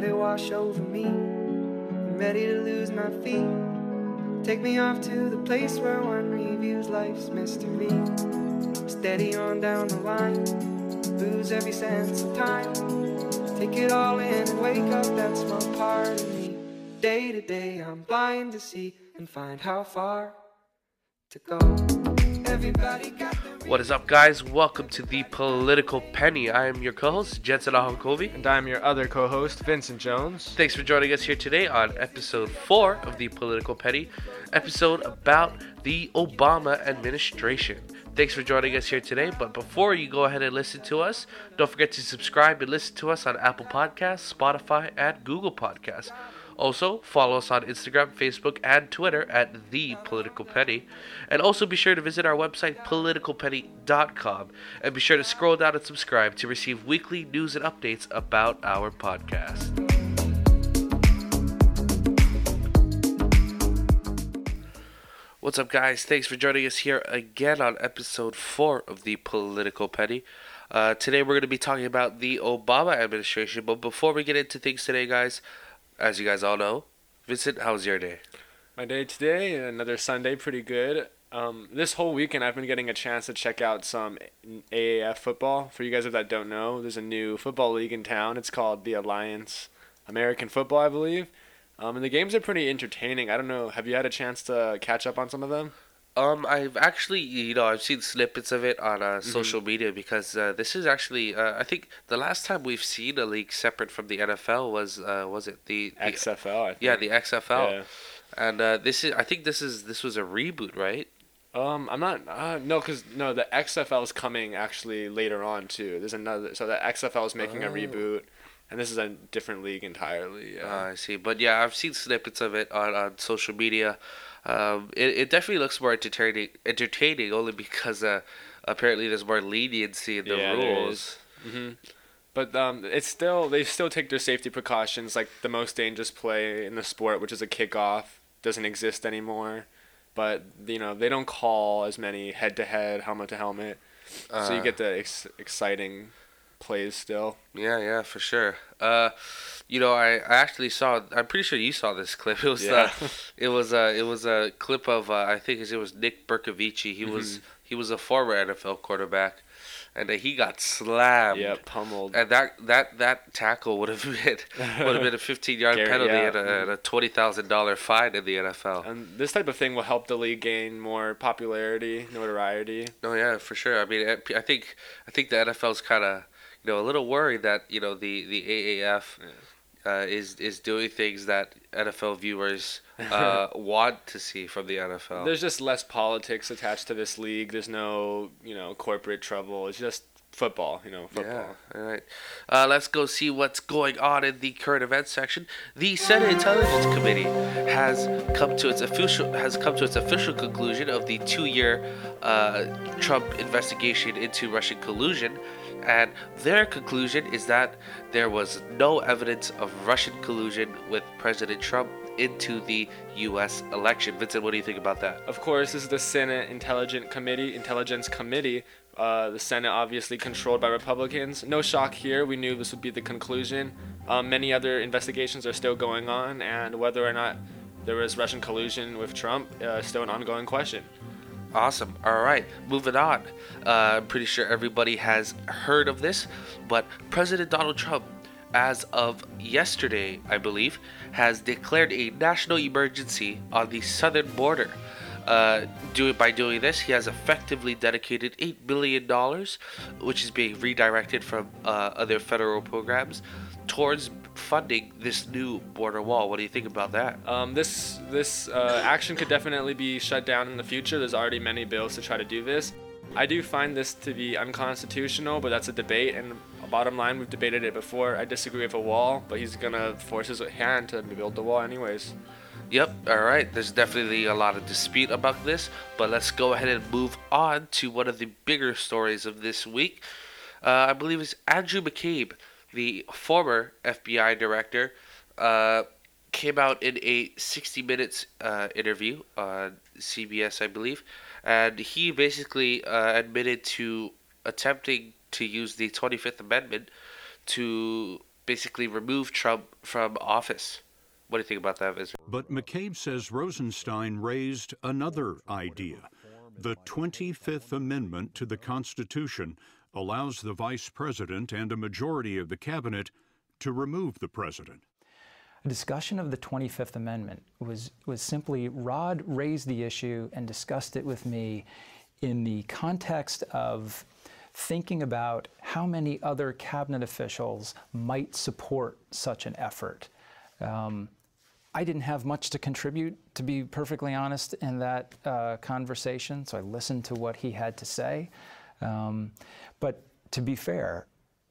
let it wash over me. I'm ready to lose my feet. Take me off to the place where one reviews life's mystery. Steady on down the line, lose every sense of time. Take it all in and wake up that's small part of me. Day to day, I'm blind to see and find how far to go. Everybody got What is up, guys? Welcome to the Political Penny. I am your co-host Jensen Ahankovi. And I'm your other co host, Vincent Jones. Thanks for joining us here today on episode four of the Political Penny, episode about the Obama administration. Thanks for joining us here today. But before you go ahead and listen to us, don't forget to subscribe and listen to us on Apple Podcasts, Spotify, and Google Podcasts. Also, follow us on Instagram, Facebook, and Twitter at The Political Penny. And also be sure to visit our website, politicalpenny.com. And be sure to scroll down and subscribe to receive weekly news and updates about our podcast. What's up, guys? Thanks for joining us here again on episode four of The Political Penny. Uh, today, we're going to be talking about the Obama administration. But before we get into things today, guys, as you guys all know, Vincent, how was your day? My day today, another Sunday, pretty good. Um, this whole weekend, I've been getting a chance to check out some AAF football. For you guys that don't know, there's a new football league in town. It's called the Alliance American Football, I believe. Um, and the games are pretty entertaining. I don't know. Have you had a chance to catch up on some of them? Um, I've actually, you know, I've seen snippets of it on uh, social media because uh, this is actually, uh, I think the last time we've seen a league separate from the NFL was, uh, was it the, the XFL. I think. yeah, the XFL, Yeah. and uh, this is, I think this is, this was a reboot, right? Um, I'm not. Uh, no, cause no, the XFL is coming actually later on too. There's another. So the XFL is making a Oh. reboot, and this is a different league entirely. Uh, I see, but yeah, I've seen snippets of it on, on social media. Um, it, it definitely looks more entertaining, entertaining only because uh, apparently there's more leniency in the Yeah, rules. hmm But um, it's still they still take their safety precautions. Like the most dangerous play in the sport, which is a kickoff, doesn't exist anymore. But you know they don't call as many head to head, helmet to helmet, so you Uh, get the ex- exciting plays still. Yeah, yeah, for sure. Uh, you know, I, I actually saw. I'm pretty sure you saw this clip. It was uh, it was uh, it was a clip of uh, I think it was Nick Bercovici. He was Mm-hmm. he was a former NFL quarterback, and uh, he got slammed. yeah, pummeled. And that that that tackle would have been would have been a 15 yard penalty yeah. and a, and a twenty thousand dollar fine in the NFL. And this type of thing will help the league gain more popularity, notoriety. No, yeah, for sure. I mean, I I think I think the NFL's kind of you know a little worried that you know the the AAF uh, is is doing things that NFL viewers uh, want to see from the NFL. There's just less politics attached to this league. There's no, you know, corporate trouble. It's just football, you know, football. Yeah, all right. Uh, let's go see what's going on in the current events section. The Senate Intelligence Committee has come to its official has come to its official conclusion of the two-year uh, Trump investigation into Russian collusion, and their conclusion is that there was no evidence of Russian collusion with President Trump into the U.S. election. Vincent, what do you think about that? Of course, this is the Senate Intelligence Committee, Intelligence Committee. Uh, the Senate obviously controlled by Republicans. No shock here. We knew this would be the conclusion. Um, many other investigations are still going on, and whether or not there was Russian collusion with Trump uh, still an ongoing question. Awesome. All right, moving on. Uh, I'm pretty sure everybody has heard of this, but President Donald Trump, as of yesterday, I believe, has declared a national emergency on the southern border. Uh, do by doing this, he has effectively dedicated eight billion dollars, which is being redirected from uh, other federal programs, towards funding this new border wall. What do you think about that? Um, this this uh, action could definitely be shut down in the future. There's already many bills to try to do this. I do find this to be unconstitutional, but that's a debate. And bottom line, we've debated it before. I disagree with a wall, but he's gonna force his hand to build the wall anyways. Yep, alright. There's definitely a lot of dispute about this, but let's go ahead and move on to one of the bigger stories of this week. Uh, I believe it's Andrew McCabe, the former FBI director, uh, came out in a 60 minutes uh, interview on CBS, I believe, and he basically uh, admitted to attempting to use the 25th Amendment to basically remove Trump from office. What do you think about that, Vince? But McCabe says Rosenstein raised another idea. The 25th Amendment to the Constitution allows the vice president and a majority of the cabinet to remove the president. A discussion of the 25th Amendment was, was simply Rod raised the issue and discussed it with me in the context of thinking about how many other cabinet officials might support such an effort. Um, I didn't have much to contribute, to be perfectly honest, in that uh, conversation, so I listened to what he had to say. Um, but to be fair,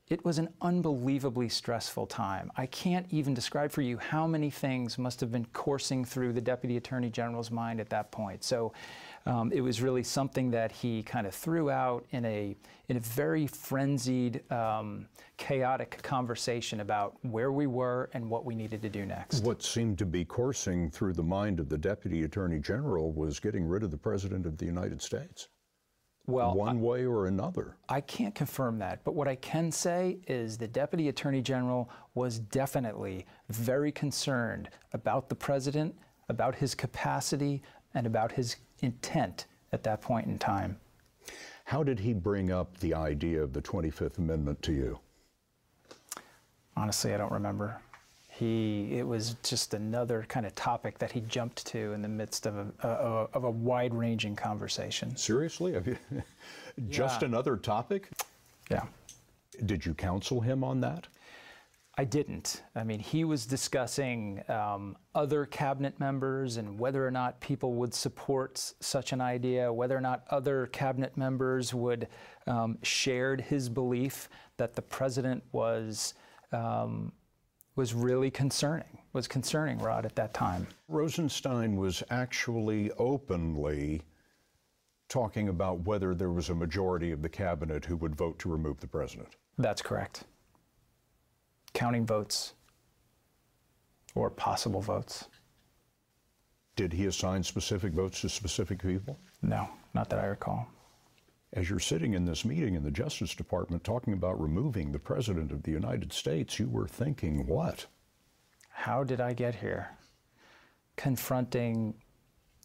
it was an unbelievably stressful time. I can't even describe for you how many things must have been coursing through the Deputy Attorney General's mind at that point. So um, it was really something that he kind of threw out in a, in a very frenzied, um, chaotic conversation about where we were and what we needed to do next. What seemed to be coursing through the mind of the Deputy Attorney General was getting rid of the President of the United States. Well, one I, way or another. I can't confirm that, but what I can say is the Deputy Attorney General was definitely very concerned about the President, about his capacity, and about his intent at that point in time. How did he bring up the idea of the 25th Amendment to you? Honestly, I don't remember. He, it was just another kind of topic that he jumped to in the midst of a, of a wide-ranging conversation. Seriously, just Yeah. another topic? Yeah. Did you counsel him on that? I didn't. I mean, he was discussing um, other cabinet members and whether or not people would support such an idea, whether or not other cabinet members would um, shared his belief that the president was um, was really concerning, was concerning Rod at that time. Rosenstein was actually openly talking about whether there was a majority of the cabinet who would vote to remove the president. That's correct. Counting votes or possible votes. Did he assign specific votes to specific people? No, not that I recall. As you're sitting in this meeting in the Justice Department talking about removing the President of the United States, you were thinking what? How did I get here? Confronting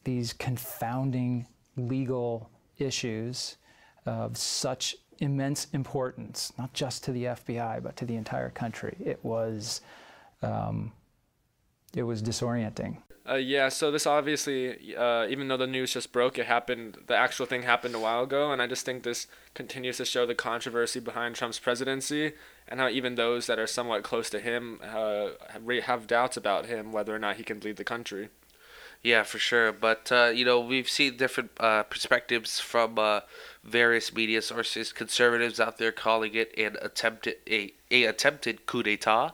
these confounding legal issues of such immense importance, not just to the FBI, but to the entire country. It was, um, it was disorienting. Uh, yeah, so this obviously, uh, even though the news just broke, it happened. The actual thing happened a while ago, and I just think this continues to show the controversy behind Trump's presidency, and how even those that are somewhat close to him uh, have doubts about him whether or not he can lead the country. Yeah, for sure. But uh, you know, we've seen different uh, perspectives from uh, various media sources. Conservatives out there calling it an attempted a, a attempted coup d'état,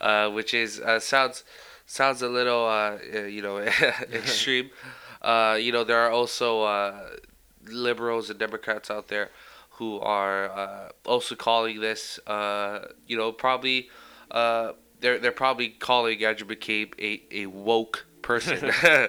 uh, which is uh, sounds sounds a little uh, uh, you know extreme. Uh, you know, there are also uh, liberals and Democrats out there who are uh, also calling this. Uh, you know, probably uh, they're they're probably calling Andrew McCabe a, a woke person.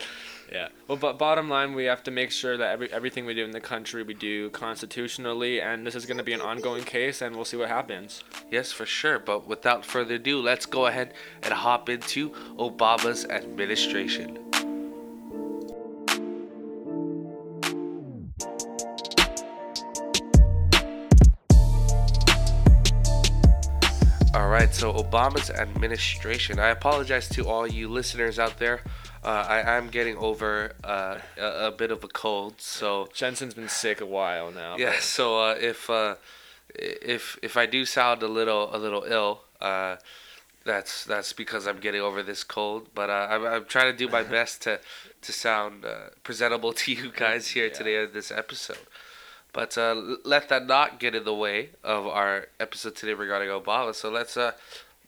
Yeah. Well, but bottom line, we have to make sure that every everything we do in the country we do constitutionally, and this is going to be an ongoing case, and we'll see what happens. yes, for sure. But without further ado, let's go ahead and hop into Obama's administration. All right, so Obama's administration. I apologize to all you listeners out there. Uh, I am getting over uh, a, a bit of a cold, so Jensen's been sick a while now. yeah. So uh, if uh, if if I do sound a little a little ill, uh, that's that's because I'm getting over this cold. But uh, I'm I'm trying to do my best to to sound uh, presentable to you guys here today in this episode. But uh, let that not get in the way of our episode today regarding Obama. So let's uh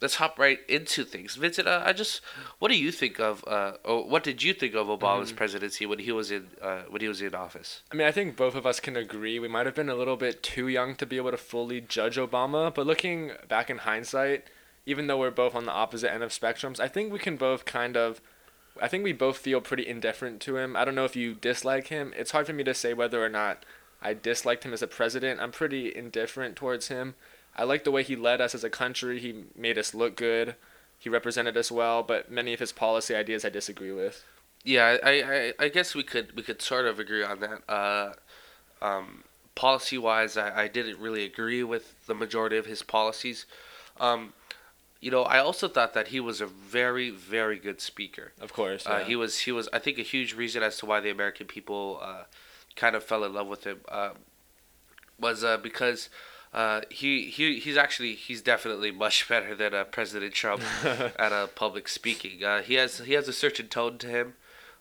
let's hop right into things. Vincent, uh, I just what do you think of uh or what did you think of Obama's presidency when he was in uh when he was in office? I mean, I think both of us can agree we might have been a little bit too young to be able to fully judge Obama, but looking back in hindsight, even though we're both on the opposite end of spectrums, I think we can both kind of I think we both feel pretty indifferent to him. I don't know if you dislike him. It's hard for me to say whether or not I disliked him as a president. I'm pretty indifferent towards him. I like the way he led us as a country. He made us look good. He represented us well, but many of his policy ideas I disagree with. Yeah, I, I, I guess we could we could sort of agree on that. Uh, um, policy wise, I, I didn't really agree with the majority of his policies. Um, you know, I also thought that he was a very very good speaker. Of course, Uh, he was he was I think a huge reason as to why the American people uh, kind of fell in love with him uh, was uh, because uh, he he he's actually he's definitely much better than uh, President Trump at uh, public speaking. Uh, he has he has a certain tone to him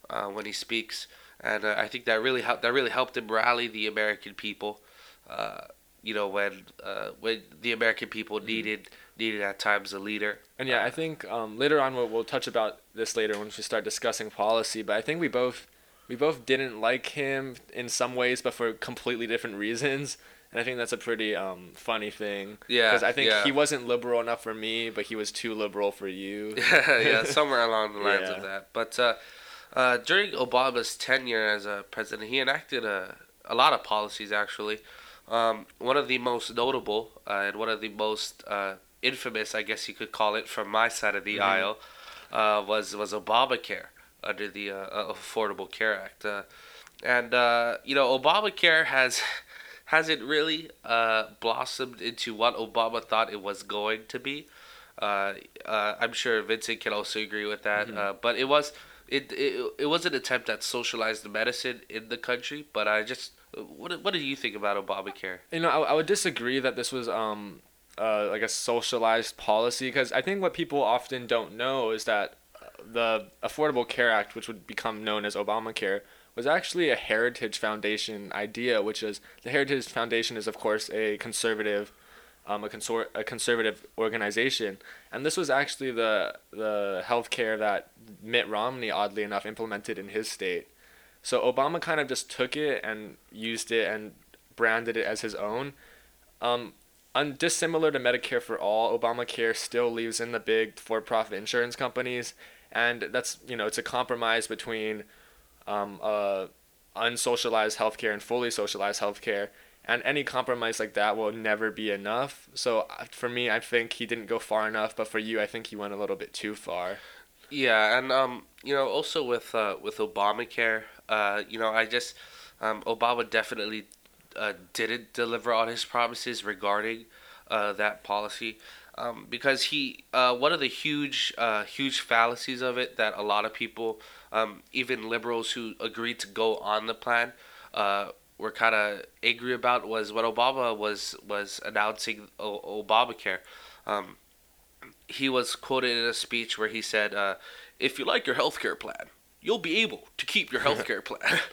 uh, when he speaks, and uh, I think that really helped that really helped him rally the American people. Uh, you know when uh, when the American people needed needed at times a leader. And yeah, I think um, later on we'll, we'll touch about this later once we start discussing policy. But I think we both we both didn't like him in some ways, but for completely different reasons. And I think that's a pretty um, funny thing. Yeah, Because I think yeah. he wasn't liberal enough for me, but he was too liberal for you. yeah, somewhere along the lines Yeah. of that. But uh, uh, during Obama's tenure as a president, he enacted a, a lot of policies, actually. Um, one of the most notable uh, and one of the most uh, infamous, I guess you could call it, from my side of the Mm-hmm. aisle, uh, was, was Obamacare under the uh, Affordable Care Act. Uh, and, uh, you know, Obamacare has. Hasn't really uh, blossomed into what Obama thought it was going to be. Uh, uh, I'm sure Vincent can also agree with that. Mm-hmm. Uh, but it was it, it it was an attempt at socialized medicine in the country. But I just what what do you think about Obamacare? You know, I, I would disagree that this was um uh, like a socialized policy because I think what people often don't know is that uh, the Affordable Care Act, which would become known as Obamacare, was actually a Heritage Foundation idea, which is the Heritage Foundation is of course a conservative, um, a consor- a conservative organization, and this was actually the the healthcare that Mitt Romney, oddly enough, implemented in his state. So Obama kind of just took it and used it and branded it as his own. Um, un- dissimilar to Medicare for All, Obamacare still leaves in the big for-profit insurance companies, and that's you know it's a compromise between um, uh, unsocialized healthcare and fully socialized healthcare. And any compromise like that will never be enough. So uh, for me, I think he didn't go far enough. But for you, I think he went a little bit too far. Yeah, and um, you know, also with uh, with Obamacare, uh, you know, I just um, Obama definitely uh, didn't deliver on his promises regarding uh, that policy. Um, because he, uh, one of the huge, uh, huge fallacies of it that a lot of people, um, even liberals who agreed to go on the plan, uh, were kind of angry about was what Obama was was announcing o- Obamacare. Um, he was quoted in a speech where he said, uh, "If you like your healthcare plan, you'll be able to keep your healthcare plan."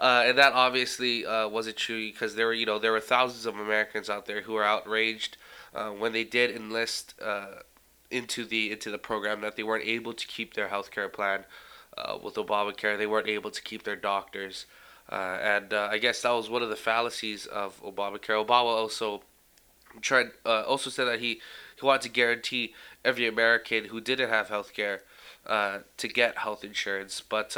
Uh, and that obviously uh, wasn't true because there were, you know, there were thousands of Americans out there who were outraged uh, when they did enlist uh, into the into the program that they weren't able to keep their healthcare plan uh, with Obamacare. They weren't able to keep their doctors, uh, and uh, I guess that was one of the fallacies of Obamacare. Obama also tried also said that he he wanted to guarantee every American who didn't have health care to get health insurance. But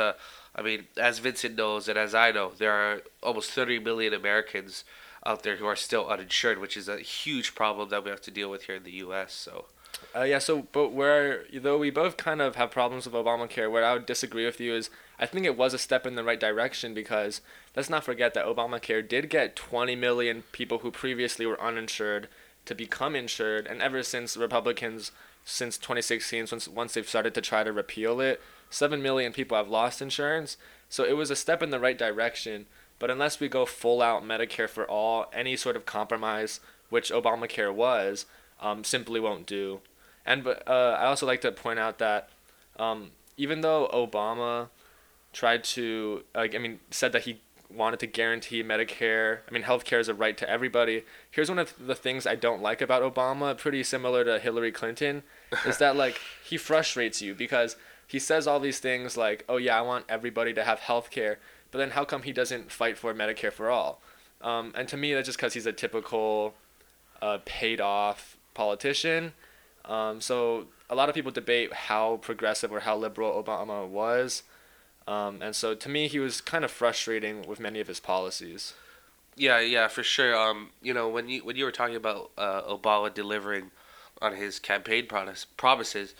I mean, as Vincent knows and as I know, there are almost 30 million Americans out there who are still uninsured, which is a huge problem that we have to deal with here in the U.S. So. Uh, yeah, so but where though we both kind of have problems with Obamacare, where I would disagree with you is I think it was a step in the right direction because let's not forget that Obamacare did get 20 million people who previously were uninsured to become insured, and ever since Republicans since 2016, once once they've started to try to repeal it, seven million people have lost insurance. So it was a step in the right direction. But unless we go full out Medicare for all, any sort of compromise, which Obamacare was, um, simply won't do. And uh, I also like to point out that um, even though Obama tried to, like, I mean, said that he wanted to guarantee Medicare, I mean, healthcare is a right to everybody. Here's one of the things I don't like about Obama, pretty similar to Hillary Clinton, is that like he frustrates you because he says all these things like, "Oh yeah, I want everybody to have healthcare," but then how come he doesn't fight for Medicare for all? Um, and to me, that's just because he's a typical uh, paid off politician. Um, so a lot of people debate how progressive or how liberal Obama was. Um, and so to me, he was kind of frustrating with many of his policies. Yeah, yeah, for sure. Um, you know, when you when you were talking about uh, Obama delivering on his campaign promise, promises,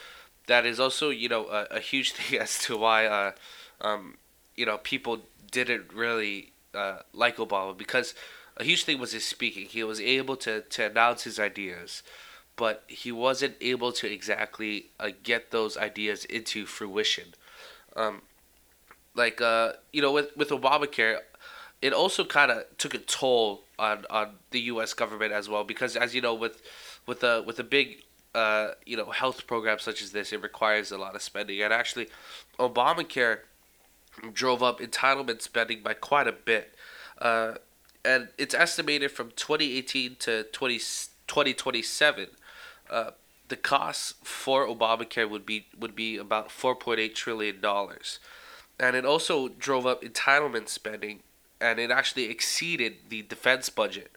that is also you know a, a huge thing as to why uh, um, you know people didn't really uh, like Obama because a huge thing was his speaking. He was able to to announce his ideas, but he wasn't able to exactly uh, get those ideas into fruition. Um, like uh, you know, with with Obamacare, it also kind of took a toll on on the U.S. government as well because, as you know, with with a with a big uh, you know health program such as this, it requires a lot of spending, and actually, Obamacare drove up entitlement spending by quite a bit, uh, and it's estimated from 2018 to 20, 2027. Uh, the costs for Obamacare would be would be about 4.8 trillion dollars, and it also drove up entitlement spending, and it actually exceeded the defense budget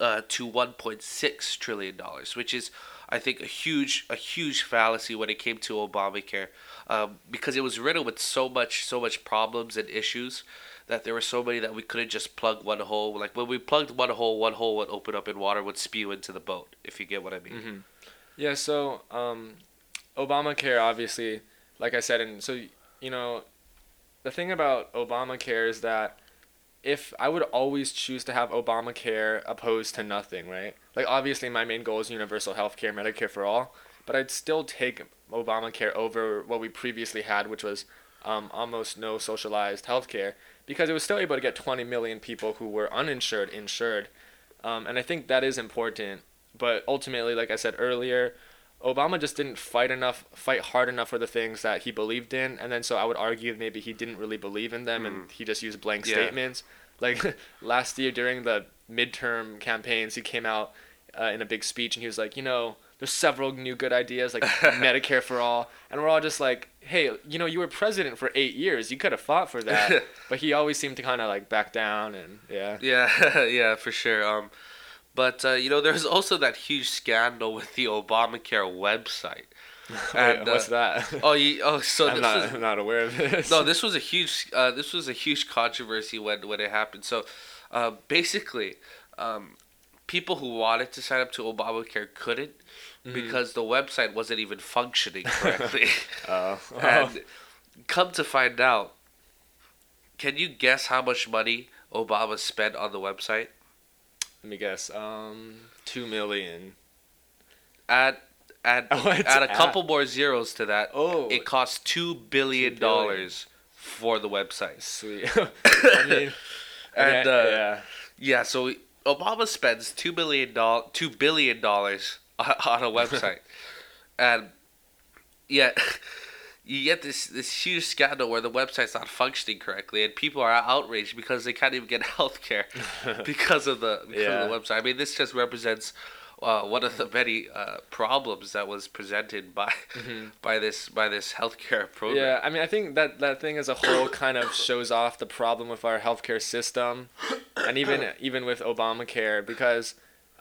uh, to 1.6 trillion dollars, which is I think a huge a huge fallacy when it came to Obamacare, um, because it was riddled with so much so much problems and issues that there were so many that we couldn't just plug one hole. Like when we plugged one hole, one hole would open up and water would spew into the boat. If you get what I mean. Mm-hmm. Yeah. So, um, Obamacare, obviously, like I said, and so you know, the thing about Obamacare is that if I would always choose to have Obamacare opposed to nothing, right? Like obviously my main goal is universal health care, Medicare for all, but I'd still take Obamacare over what we previously had, which was um, almost no socialized health care, because it was still able to get 20 million people who were uninsured insured. Um, and I think that is important. But ultimately, like I said earlier, Obama just didn't fight enough, fight hard enough for the things that he believed in, and then so I would argue maybe he didn't really believe in them, mm. and he just used blank yeah. statements. Like last year during the midterm campaigns, he came out uh, in a big speech and he was like, you know, there's several new good ideas like Medicare for all, and we're all just like, hey, you know, you were president for eight years, you could have fought for that, but he always seemed to kind of like back down and yeah. Yeah, yeah, for sure. Um, but uh, you know, there's also that huge scandal with the Obamacare website. And, Wait, what's uh, that? Oh, you, oh, so I'm not, was, I'm not aware of this. No, this was a huge, uh, this was a huge controversy when when it happened. So, uh, basically, um, people who wanted to sign up to Obamacare couldn't mm-hmm. because the website wasn't even functioning correctly. oh. and come to find out, can you guess how much money Obama spent on the website? Let me guess. Um, two million. Add add oh, add a couple more zeros to that. Oh, it costs two billion dollars for the website. Sweet. I mean, and uh, yeah, yeah. So Obama spends two billion dollars two billion dollars on a website, and yet you get this this huge scandal where the website's not functioning correctly, and people are outraged because they can't even get health care because of the because yeah. of the website. I mean, this just represents uh, one of the many uh, problems that was presented by mm-hmm. by this by this healthcare program. Yeah, I mean, I think that that thing as a whole kind of shows off the problem with our healthcare system, and even even with Obamacare because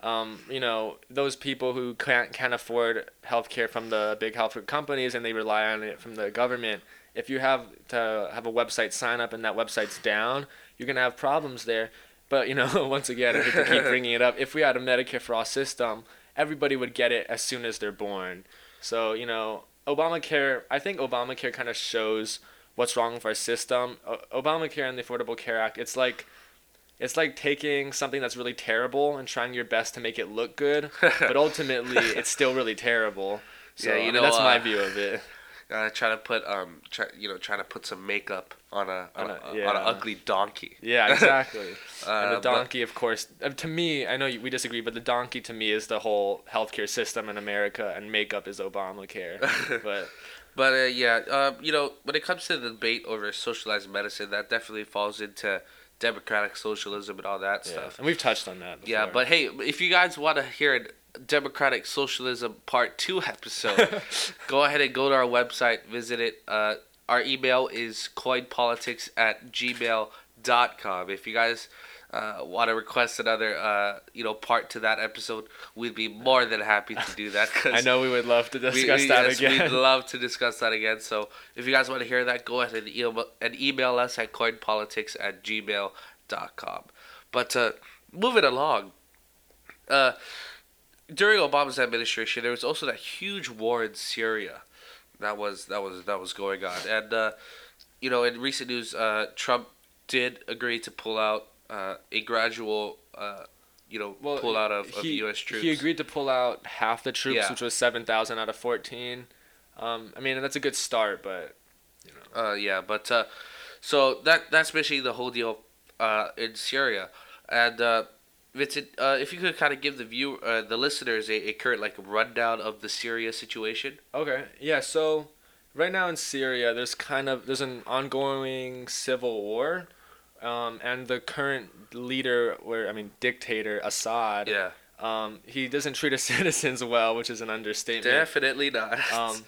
um, you know, those people who can't can't afford healthcare from the big health companies and they rely on it from the government. If you have to have a website sign up and that website's down, you're gonna have problems there. But you know, once again, I to keep bringing it up. If we had a Medicare for all system, everybody would get it as soon as they're born. So you know, Obamacare. I think Obamacare kind of shows what's wrong with our system. O- Obamacare and the Affordable Care Act. It's like it's like taking something that's really terrible and trying your best to make it look good, but ultimately it's still really terrible. So, yeah, you know, I mean, that's uh, my view of it. Uh, try to put um, try, you know, trying to put some makeup on a on, a, yeah. on an ugly donkey. Yeah, exactly. uh, and the donkey, but, of course, uh, to me, I know we disagree, but the donkey to me is the whole healthcare system in America, and makeup is Obamacare. but but uh, yeah, uh, you know, when it comes to the debate over socialized medicine, that definitely falls into democratic socialism and all that yeah. stuff. And we've touched on that. Before. Yeah, but hey, if you guys want to hear a democratic socialism part two episode, go ahead and go to our website, visit it. Uh, our email is coinpolitics at gmail.com. If you guys uh, want to request another uh, you know part to that episode, we'd be more than happy to do that. Cause I know we would love to discuss we, that yes, again. We'd love to discuss that again. So if you guys want to hear that, go ahead and email, and email us at coinpolitics at gmail.com. But uh, moving along, uh, during Obama's administration, there was also that huge war in Syria that was that was that was going on, and uh, you know, in recent news, uh, Trump did agree to pull out uh, a gradual, uh, you know, pull out of, of he, U.S. troops. He agreed to pull out half the troops, Yeah. which was seven thousand out of fourteen. Um, I mean, that's a good start, but Uh, yeah, but uh, so that that's basically the whole deal uh, in Syria, and uh, Vincent, uh, if you could kind of give the view, uh, the listeners, a, a current like rundown of the Syria situation. Okay. Yeah. So right now in Syria, there's kind of there's an ongoing civil war, um, and the current leader, where I mean dictator Assad, Yeah, um, he doesn't treat his citizens well, which is an understatement. definitely not. Um,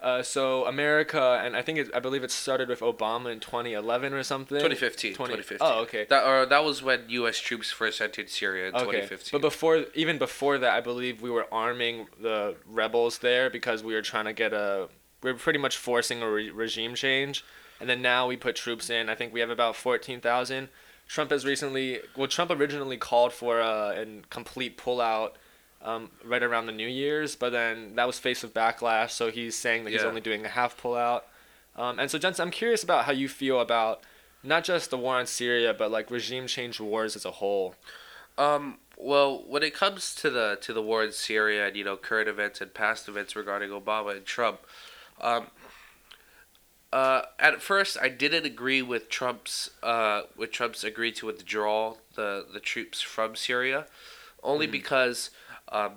uh, so America, and I think it, I believe it started with Obama in 2011 or something. 2015. 20 2015. Oh, okay. That or that was when U.S. troops first entered Syria in Okay, 2015. but before even before that, I believe we were arming the rebels there because we were trying to get a. We were pretty much forcing a re- regime change, and then now we put troops in. I think we have about fourteen thousand. Trump has recently. Well, Trump originally called for a, a complete pullout. Um, right around the New Year's, but then that was faced with backlash. So he's saying that he's only doing a half pullout. Um, and so, Jensen, I'm curious about how you feel about not just the war in Syria, but like regime change wars as a whole. Um, well, when it comes to the to the war in Syria and you know current events and past events regarding Obama and Trump, um, uh, at first I didn't agree with Trump's uh with Trump's agree to withdraw the the troops from Syria, only because um.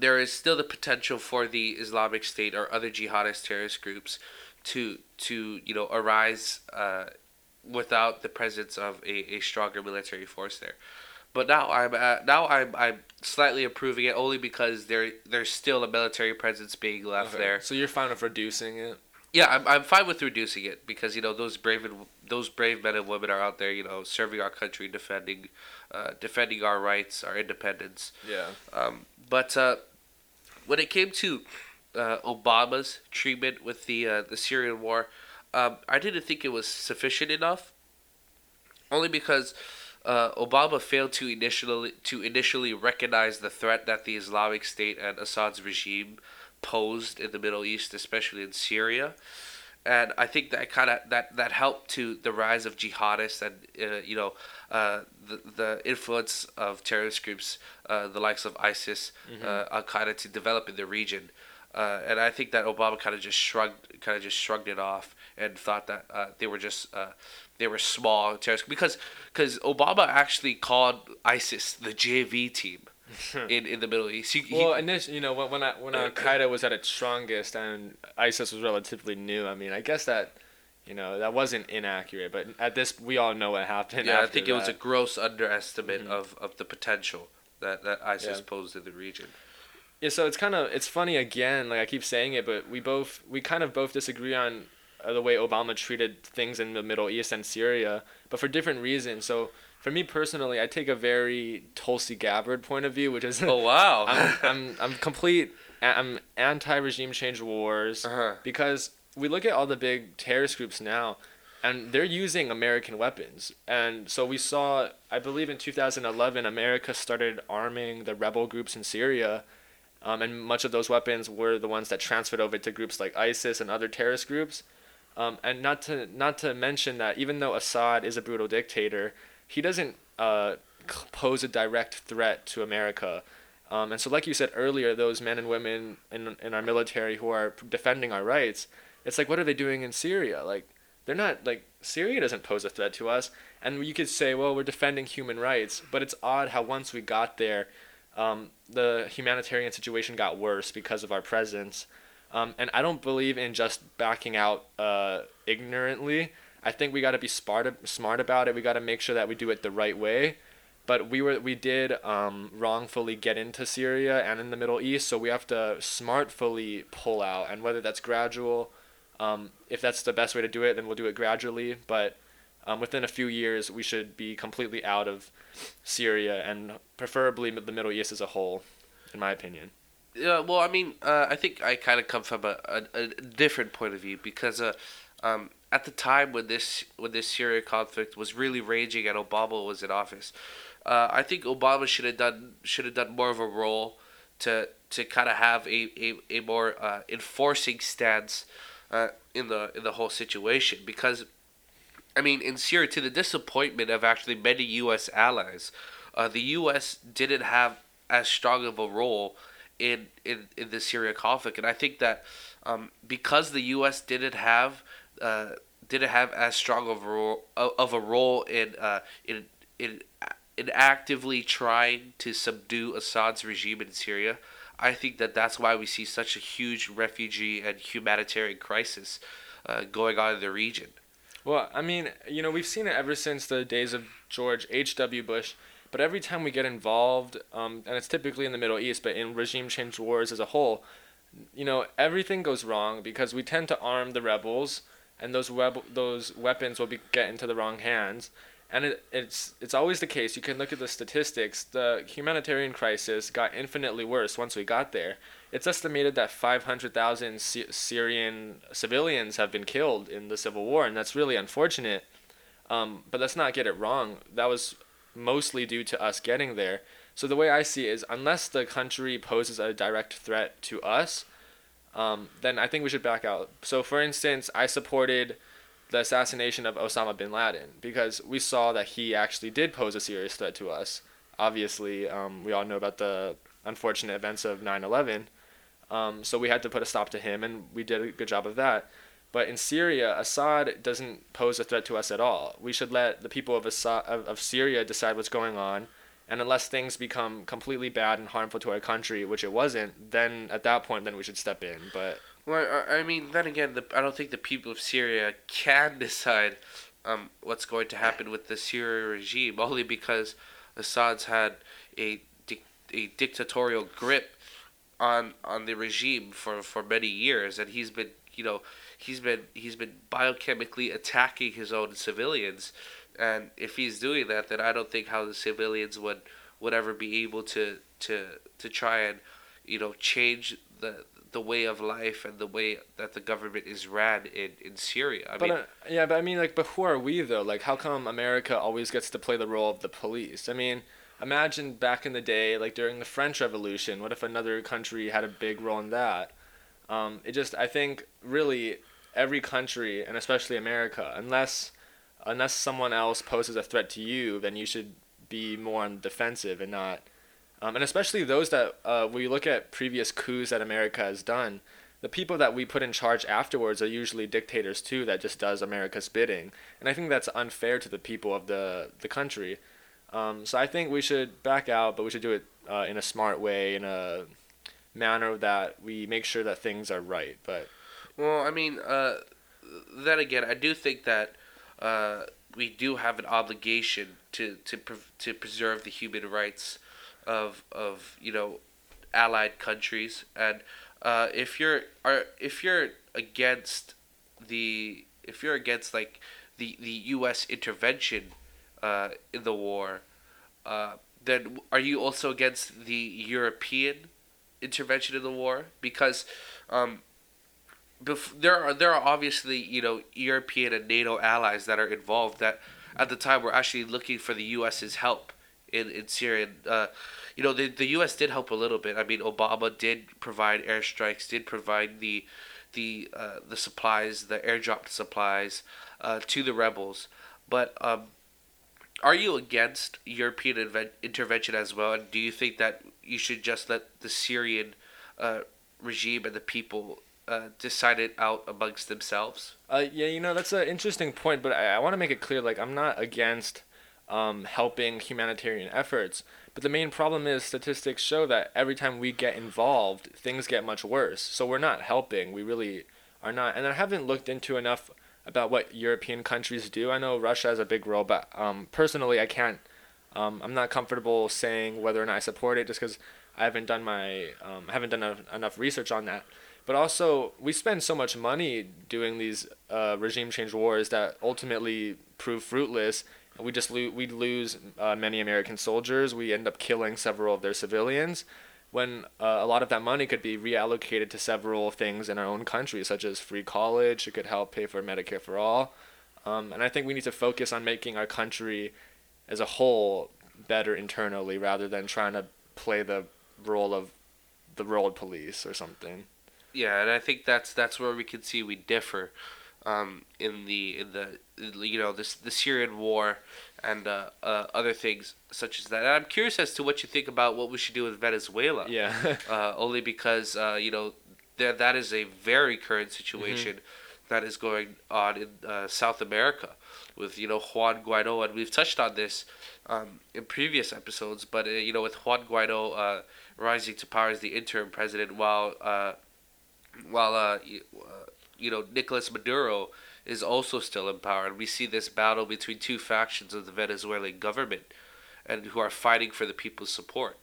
There is still the potential for the Islamic State or other jihadist terrorist groups to to you know arise uh, without the presence of a, a stronger military force there. But now I'm uh, now I'm I'm slightly approving it only because there there's still a military presence being left Okay. there. So you're fine with reducing it. Yeah, I'm, I'm fine with reducing it because you know those brave and, those brave men and women are out there, you know, serving our country, defending, uh, defending our rights, our independence. Yeah. Um, but uh, when it came to uh, Obama's treatment with the uh, the Syrian war, um, I didn't think it was sufficient enough. Only because uh, Obama failed to initially to initially recognize the threat that the Islamic State and Assad's regime posed in the Middle East, especially in Syria. And I think that kind of that, that helped to the rise of jihadists and uh, you know uh, the the influence of terrorist groups, uh, the likes of ISIS, uh, Al Qaeda, to develop in the region. Uh, and I think that Obama kind of just shrugged kind of just shrugged it off and thought that uh, they were just uh, they were small terrorists because because Obama actually called ISIS the JV team in, in the Middle East. He, he- Well, initially, you know, when when, I, when Al Qaeda was at its strongest and ISIS was relatively new, I mean, I guess that, you know, that wasn't inaccurate. But at this, we all know what happened. yeah, I after think it was a gross underestimate mm-hmm. of, of the potential that, that ISIS Yeah. posed in the region. Yeah, so it's kind of it's funny again. Like I keep saying it, but we both we kind of both disagree on the way Obama treated things in the Middle East and Syria, but for different reasons. So for me personally, I take a very Tulsi Gabbard point of view, which is Oh wow! I'm, I'm I'm complete. I'm anti regime change wars Uh-huh. because we look at all the big terrorist groups now, and they're using American weapons. And so we saw, I believe, in 2011, America started arming the rebel groups in Syria, um, and much of those weapons were the ones that transferred over to groups like ISIS and other terrorist groups. Um, and not to not to mention that even though Assad is a brutal dictator, he doesn't uh, pose a direct threat to America. Um, and so, like you said earlier, those men and women in in our military who are defending our rights, it's like, what are they doing in Syria? Like, they're not like Syria doesn't pose a threat to us. And you could say, well, we're defending human rights, but it's odd how once we got there, um, the humanitarian situation got worse because of our presence. Um, and I don't believe in just backing out uh, ignorantly. I think we got to be smart smart about it. We got to make sure that we do it the right way. But we were we did um, wrongfully get into Syria and in the Middle East, so we have to smartfully pull out. And whether that's gradual, um, if that's the best way to do it, then we'll do it gradually. But um, within a few years, we should be completely out of Syria and preferably the Middle East as a whole, in my opinion. Yeah, well, I mean, uh, I think I kind of come from a, a, a different point of view because uh, um, at the time when this when this Syria conflict was really raging and Obama was in office, uh, I think Obama should have done should have done more of a role to to kind of have a, a, a more uh, enforcing stance uh, in the in the whole situation because I mean in Syria to the disappointment of actually many U.S. allies, uh, the U.S. didn't have as strong of a role in in, in the Syria conflict and I think that um, because the U.S. didn't have uh, didn't have as strong of a role, of a role in uh, in in in actively trying to subdue Assad's regime in Syria. I think that that's why we see such a huge refugee and humanitarian crisis uh, going on in the region. Well, I mean, you know, we've seen it ever since the days of George H.W. Bush. But every time we get involved, um, and it's typically in the Middle East, but in regime change wars as a whole, you know, everything goes wrong because we tend to arm the rebels, and those web- those weapons will be get into the wrong hands, and it, it's it's always the case. You can look at the statistics. The humanitarian crisis got infinitely worse once we got there. It's estimated that 500,000 Syrian civilians have been killed in the civil war, and that's really unfortunate. Um, but let's not get it wrong. That was mostly due to us getting there. So the way I see it is, unless the country poses a direct threat to us, um, then I think we should back out. So, for instance, I supported the assassination of Osama bin Laden because we saw that he actually did pose a serious threat to us. Obviously, um, we all know about the unfortunate events of 9 11. Um, so we had to put a stop to him, and we did a good job of that. But in Syria, Assad doesn't pose a threat to us at all. We should let the people of, Assad, of, of Syria decide what's going on. And unless things become completely bad and harmful to our country, which it wasn't, then at that point, then we should step in. But well, I mean, then again, the, I don't think the people of Syria can decide um, what's going to happen with the Syria regime, only because Assad's had a a dictatorial grip on on the regime for, for many years, and he's been you know he's been he's been biochemically attacking his own civilians, and if he's doing that, then I don't think how the civilians would would ever be able to to to try and you know change the the way of life and the way that the government is ran in, in Syria. I but mean, uh, yeah, but I mean, like, but who are we though? Like, how come America always gets to play the role of the police? I mean, imagine back in the day, like during the French Revolution. What if another country had a big role in that? Um, it just, I think, really, every country, and especially America, unless unless someone else poses a threat to you, then you should be more on defensive and not um, and especially those that uh, we look at previous coups that America has done, the people that we put in charge afterwards are usually dictators too that just does America's bidding, and I think that's unfair to the people of the the country. Um, so I think we should back out, but we should do it uh, in a smart way, in a manner that we make sure that things are right. But well, I mean, uh, then again, I do think that uh, we do have an obligation to to pre- to preserve the human rights of of you know allied countries and uh, if you're are if you're against the if you're against like the the U.S. intervention uh, in the war, uh, then are you also against the European intervention in the war? Because um, bef- there are there are obviously you know European and NATO allies that are involved that at the time were actually looking for the U.S.'s help in in Syria. Uh, you know, the the U.S. did help a little bit. I mean, Obama did provide airstrikes, did provide the the uh, the supplies, the airdropped supplies uh, to the rebels. But um, are you against European inven- intervention as well? And do you think that you should just let the Syrian uh, regime and the people uh, decide it out amongst themselves? Uh, yeah, you know that's an interesting point, but I, I want to make it clear. Like, I'm not against um, helping humanitarian efforts. But the main problem is statistics show that every time we get involved, things get much worse. So we're not helping. We really are not. And I haven't looked into enough about what European countries do. I know Russia has a big role, but um, personally, I can't. Um, I'm not comfortable saying whether or not I support it, just because I haven't done my um, haven't done a, enough research on that. But also, we spend so much money doing these uh, regime change wars that ultimately prove fruitless we just lo- we lose uh, many American soldiers. We end up killing several of their civilians, when uh, a lot of that money could be reallocated to several things in our own country, such as free college. It could help pay for Medicare for all. Um, and I think we need to focus on making our country as a whole better internally rather than trying to play the role of the world police or something. Yeah, and I think that's that's where we can see we differ um, in the in the you know this the Syrian war and uh, uh, other things such as that. And I'm curious as to what you think about what we should do with Venezuela. Yeah. uh, only because uh, you know there that is a very current situation Mm-hmm. that is going on in uh, South America with you know Juan Guaido, and we've touched on this um, in previous episodes. But uh, you know with Juan Guaido uh, rising to power as the interim president, while uh, while uh, uh, you know Nicolas Maduro is also still in power, and we see this battle between two factions of the Venezuelan government, and who are fighting for the people's support.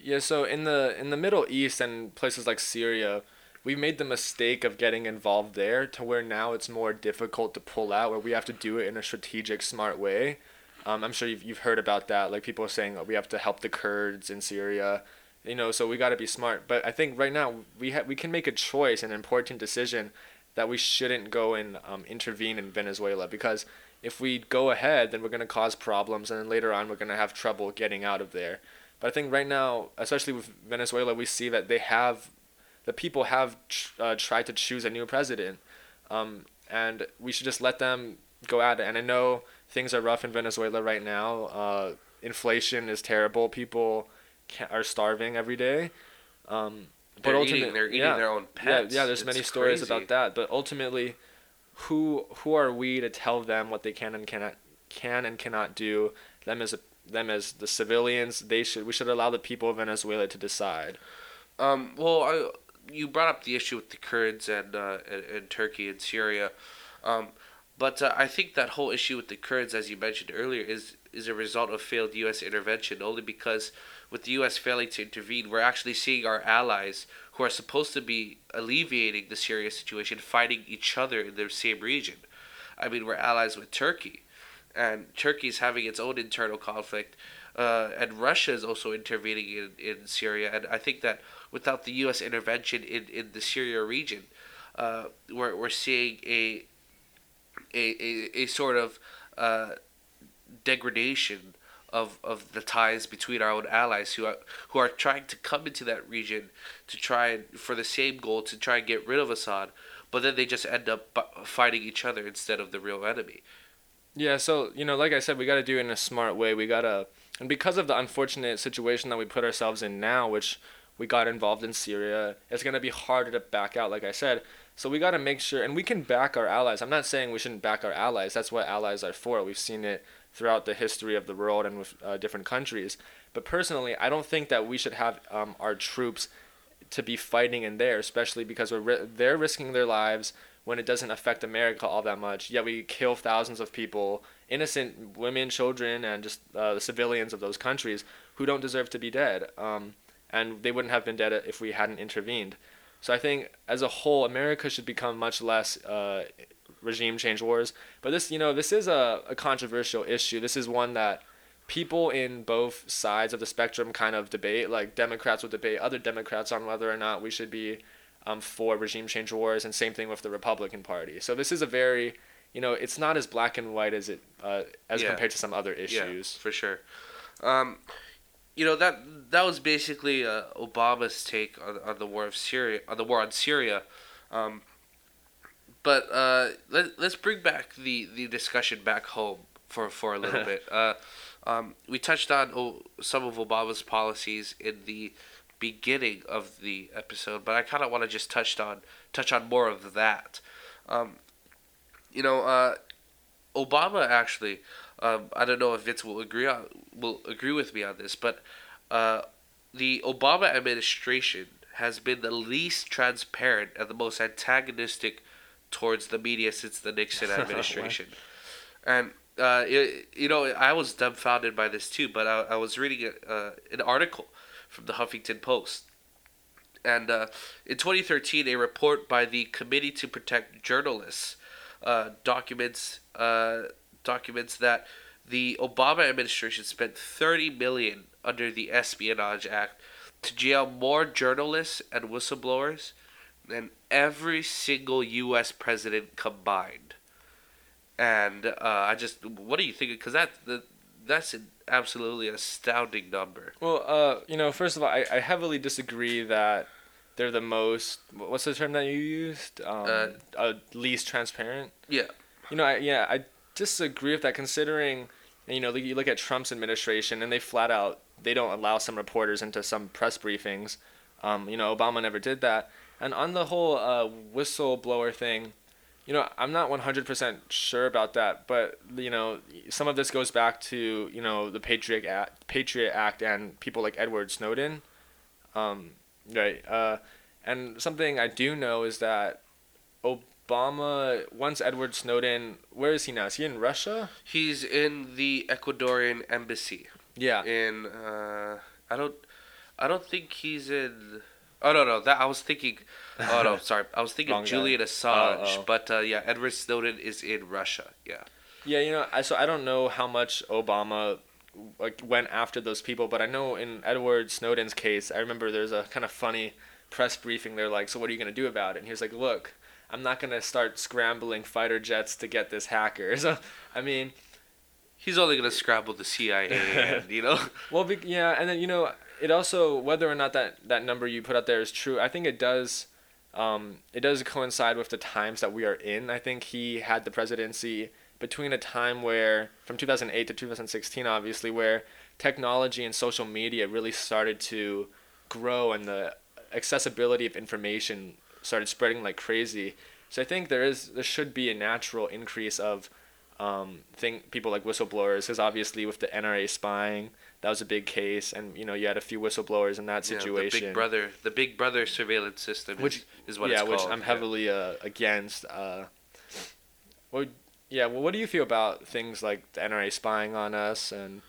Yeah, so in the in the Middle East and places like Syria, we made the mistake of getting involved there to where now it's more difficult to pull out, where we have to do it in a strategic, smart way. Um, I'm sure you've, you've heard about that. Like people saying oh, we have to help the Kurds in Syria, you know. So we got to be smart. But I think right now we ha- we can make a choice, an important decision, that we shouldn't go and um, intervene in Venezuela because if we go ahead, then we're gonna cause problems, and then later on we're gonna have trouble getting out of there. But I think right now, especially with Venezuela, we see that they have, the people have tr- uh, tried to choose a new president, um, and we should just let them go at it. And I know things are rough in Venezuela right now. Uh, inflation is terrible. People are starving every day. Um, They're ultimate- eating, they're eating yeah. their own Yeah, pets. yeah. There's It's many stories crazy. about that, but ultimately, who who are we to tell them what they can and cannot can and cannot do? Them as a, them as the civilians, they should we should allow the people of Venezuela to decide. Um, well, I, you brought up the issue with the Kurds and uh, and, and Turkey and Syria, um, but uh, I think that whole issue with the Kurds, as you mentioned earlier, is is a result of failed U.S. intervention. Only because with the U.S. failing to intervene, we're actually seeing our allies, who are supposed to be alleviating the Syria situation, fighting each other in the same region. I mean, we're allies with Turkey, and Turkey is having its own internal conflict, uh, and Russia is also intervening in, in Syria. And I think that without the U.S. intervention in, in the Syria region, uh, we're, we're seeing a, a, a, a sort of uh, degradation of, of the ties between our own allies who are who are trying to come into that region to try and for the same goal to try and get rid of Assad, but then they just end up fighting each other instead of the real enemy. Yeah, so you know, like I said, we got to do it in a smart way. We gotta, and because of the unfortunate situation that we put ourselves in now, which we got involved in Syria, it's gonna be harder to back out. Like I said, so we gotta make sure, and we can back our allies. I'm not saying we shouldn't back our allies. That's what allies are for. We've seen it throughout the history of the world and with uh, different countries. But personally, I don't think that we should have um, our troops to be fighting in there, especially because we're ri- they're risking their lives when it doesn't affect America all that much. Yet we kill thousands of people, innocent women, children, and just uh, the civilians of those countries who don't deserve to be dead. Um, and they wouldn't have been dead if we hadn't intervened. So I think as a whole, America should become much less uh, regime change wars. But this, you know, this is a, a controversial issue. This is one that people in both sides of the spectrum kind of debate. Like Democrats will debate other Democrats on whether or not we should be um, for regime change wars, and same thing with the Republican Party. So this is a very, you know, it's not as black and white as it uh, as Yeah. compared to some other issues. Yeah, for sure. Um, you know that that was basically uh, Obama's take on, on the war of Syria, on the war on Syria. Um, but uh, let let's bring back the, the discussion back home for for a little bit. Uh, um, we touched on oh, some of Obama's policies in the beginning of the episode, but I kind of want to just touch on touch on more of that. Um, you know, uh, Obama actually. Um, I don't know if Vince will agree on will agree with me on this, but uh, the Obama administration has been the least transparent and the most antagonistic towards the media since the Nixon administration. and uh, it, you know, I was dumbfounded by this too. But I, I was reading a, uh, an article from the Huffington Post, and uh, in 2013, a report by the Committee to Protect Journalists uh, documents uh, documents that the Obama administration spent 30 million under the Espionage Act to jail more journalists and whistleblowers than every single U.S. president combined. And uh, I just, what do you think? Because that, that that's an absolutely astounding number. Well, uh, you know, first of all, I, I heavily disagree that they're the most. What's the term that you used? Um, Uh, uh, least transparent. Yeah. You know, I, yeah, I disagree with that. Considering, you know, you look at Trump's administration, and they flat out they don't allow some reporters into some press briefings. Um, you know, Obama never did that. And on the whole uh, whistleblower thing, you know, I'm not 100% sure about that, but you know, some of this goes back to you know the Patriot Act, Patriot Act, and people like Edward Snowden, um, right? Uh, and something I do know is that Obama, once Edward Snowden, where is he now? Is he in Russia? He's in the Ecuadorian embassy. Yeah. In uh, I don't, I don't think he's in. Oh no no that I was thinking. Oh no sorry I was thinking Wrong guy. Julian Assange, Oh, oh. but uh, yeah Edward Snowden is in Russia. Yeah. Yeah, you know, I so I don't know how much Obama like went after those people, but I know in Edward Snowden's case, I remember there's a kind of funny press briefing. They're like, "So what are you gonna do about it?" And he was like, "Look, I'm not gonna start scrambling fighter jets to get this hacker." So, I mean, He's only gonna scramble the CIA, and, you know. well, yeah, and then you know, it also whether or not that that number you put out there is true. I think it does. Um, it does coincide with the times that we are in. I think he had the presidency between a time where, from 2008 to 2016, obviously, where technology and social media really started to grow and the accessibility of information started spreading like crazy. So I think there is there should be a natural increase of um, think people like whistleblowers because obviously with the NRA spying that was a big case and you know you had a few whistleblowers in that situation. Yeah, the Big Brother, the Big Brother surveillance system, which is, is what yeah which. I'm heavily uh, against uh, well yeah well what do you feel about things like the NRA spying on us and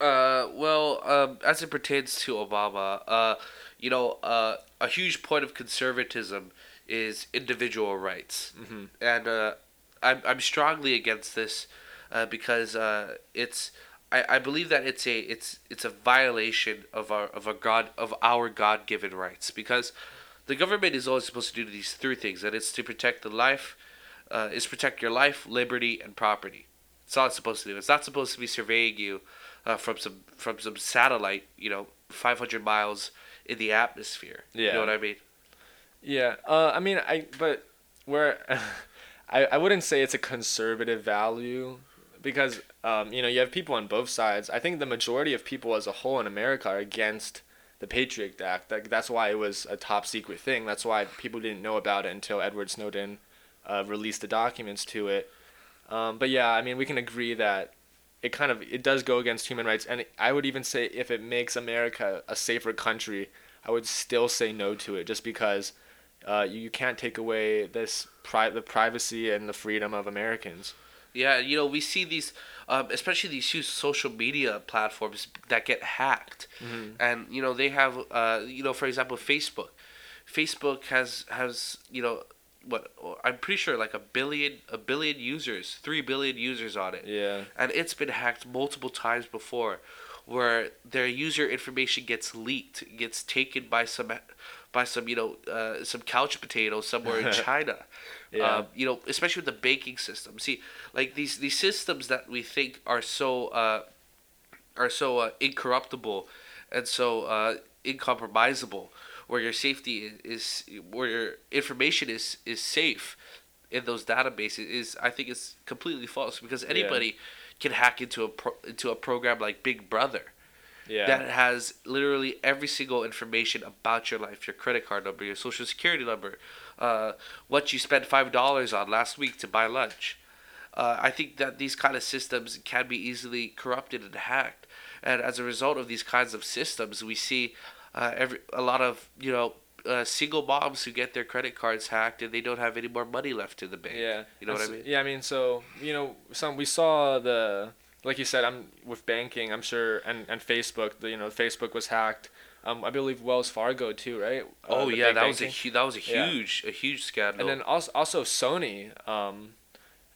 Uh, well, um, as it pertains to Obama, uh, you know, uh, a huge point of conservatism is individual rights, mm-hmm. and uh, I'm I'm strongly against this uh, because uh, it's I, I believe that it's a it's it's a violation of our of a god of our God given rights because the government is always supposed to do these three things and it's to protect the life, uh, is protect your life, liberty, and property. It's all supposed to do. It's not supposed to be surveying you uh, from some from some satellite, you know, 500 miles in the atmosphere. yeah. You know what I mean? Yeah, uh, I mean, I but where I I wouldn't say it's a conservative value because um, you know you have people on both sides. I think the majority of people as a whole in America are against the Patriot Act. That's why it was a top secret thing. That's why people didn't know about it until Edward Snowden uh, released the documents to it. Um, but yeah, I mean, we can agree that it kind of it does go against human rights, and I would even say if it makes America a safer country, I would still say no to it, just because uh, you, you can't take away this pri- the privacy and the freedom of Americans. Yeah, you know, we see these, um, especially these huge social media platforms that get hacked, and you know they have, uh, you know, for example, Facebook. Facebook has has you know what I'm pretty sure like a billion a billion users, three billion users on it. Yeah. and it's been hacked multiple times before where their user information gets leaked gets taken by some by some you know uh, some couch potato somewhere in china Yeah. um, you know especially with the banking system. See like these these systems that we think are so uh, are so uh, incorruptible and so uh, incompromisable where your safety is, is where your information is is safe in those databases is I think is completely false because anybody can hack into a pro, into a program like Big Brother Yeah. that has literally every single information about your life, your credit card number, your social security number, uh, what you spent five dollars on last week to buy lunch. Uh, I think that these kind of systems can be easily corrupted and hacked, and as a result of these kinds of systems, we see uh, every a lot of you know uh, single moms who get their credit cards hacked and they don't have any more money left in the bank. Yeah. you know what I mean. Yeah, I mean, so you know, some we saw the like you said, I'm with banking. I'm sure, and and Facebook. The, you know, Facebook was hacked. Um, I believe Wells Fargo too, right? Uh, Oh yeah, that was a hu- that was a huge a huge scandal. and then also also Sony, um,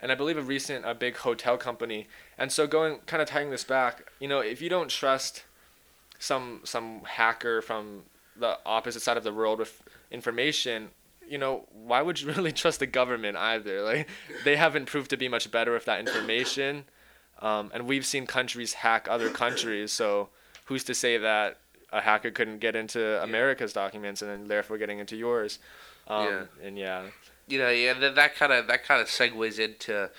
and I believe a recent a big hotel company. And so going kind of tying this back, you know, if you don't trust some some hacker from the opposite side of the world with information, you know, why would you really trust the government either? Like, they haven't proved to be much better with that information. Um, and we've seen countries hack other countries, so who's to say that a hacker couldn't get into America's documents and then therefore getting into yours? Um, Yeah. And yeah. you know, yeah, that that kind of that kind of segues into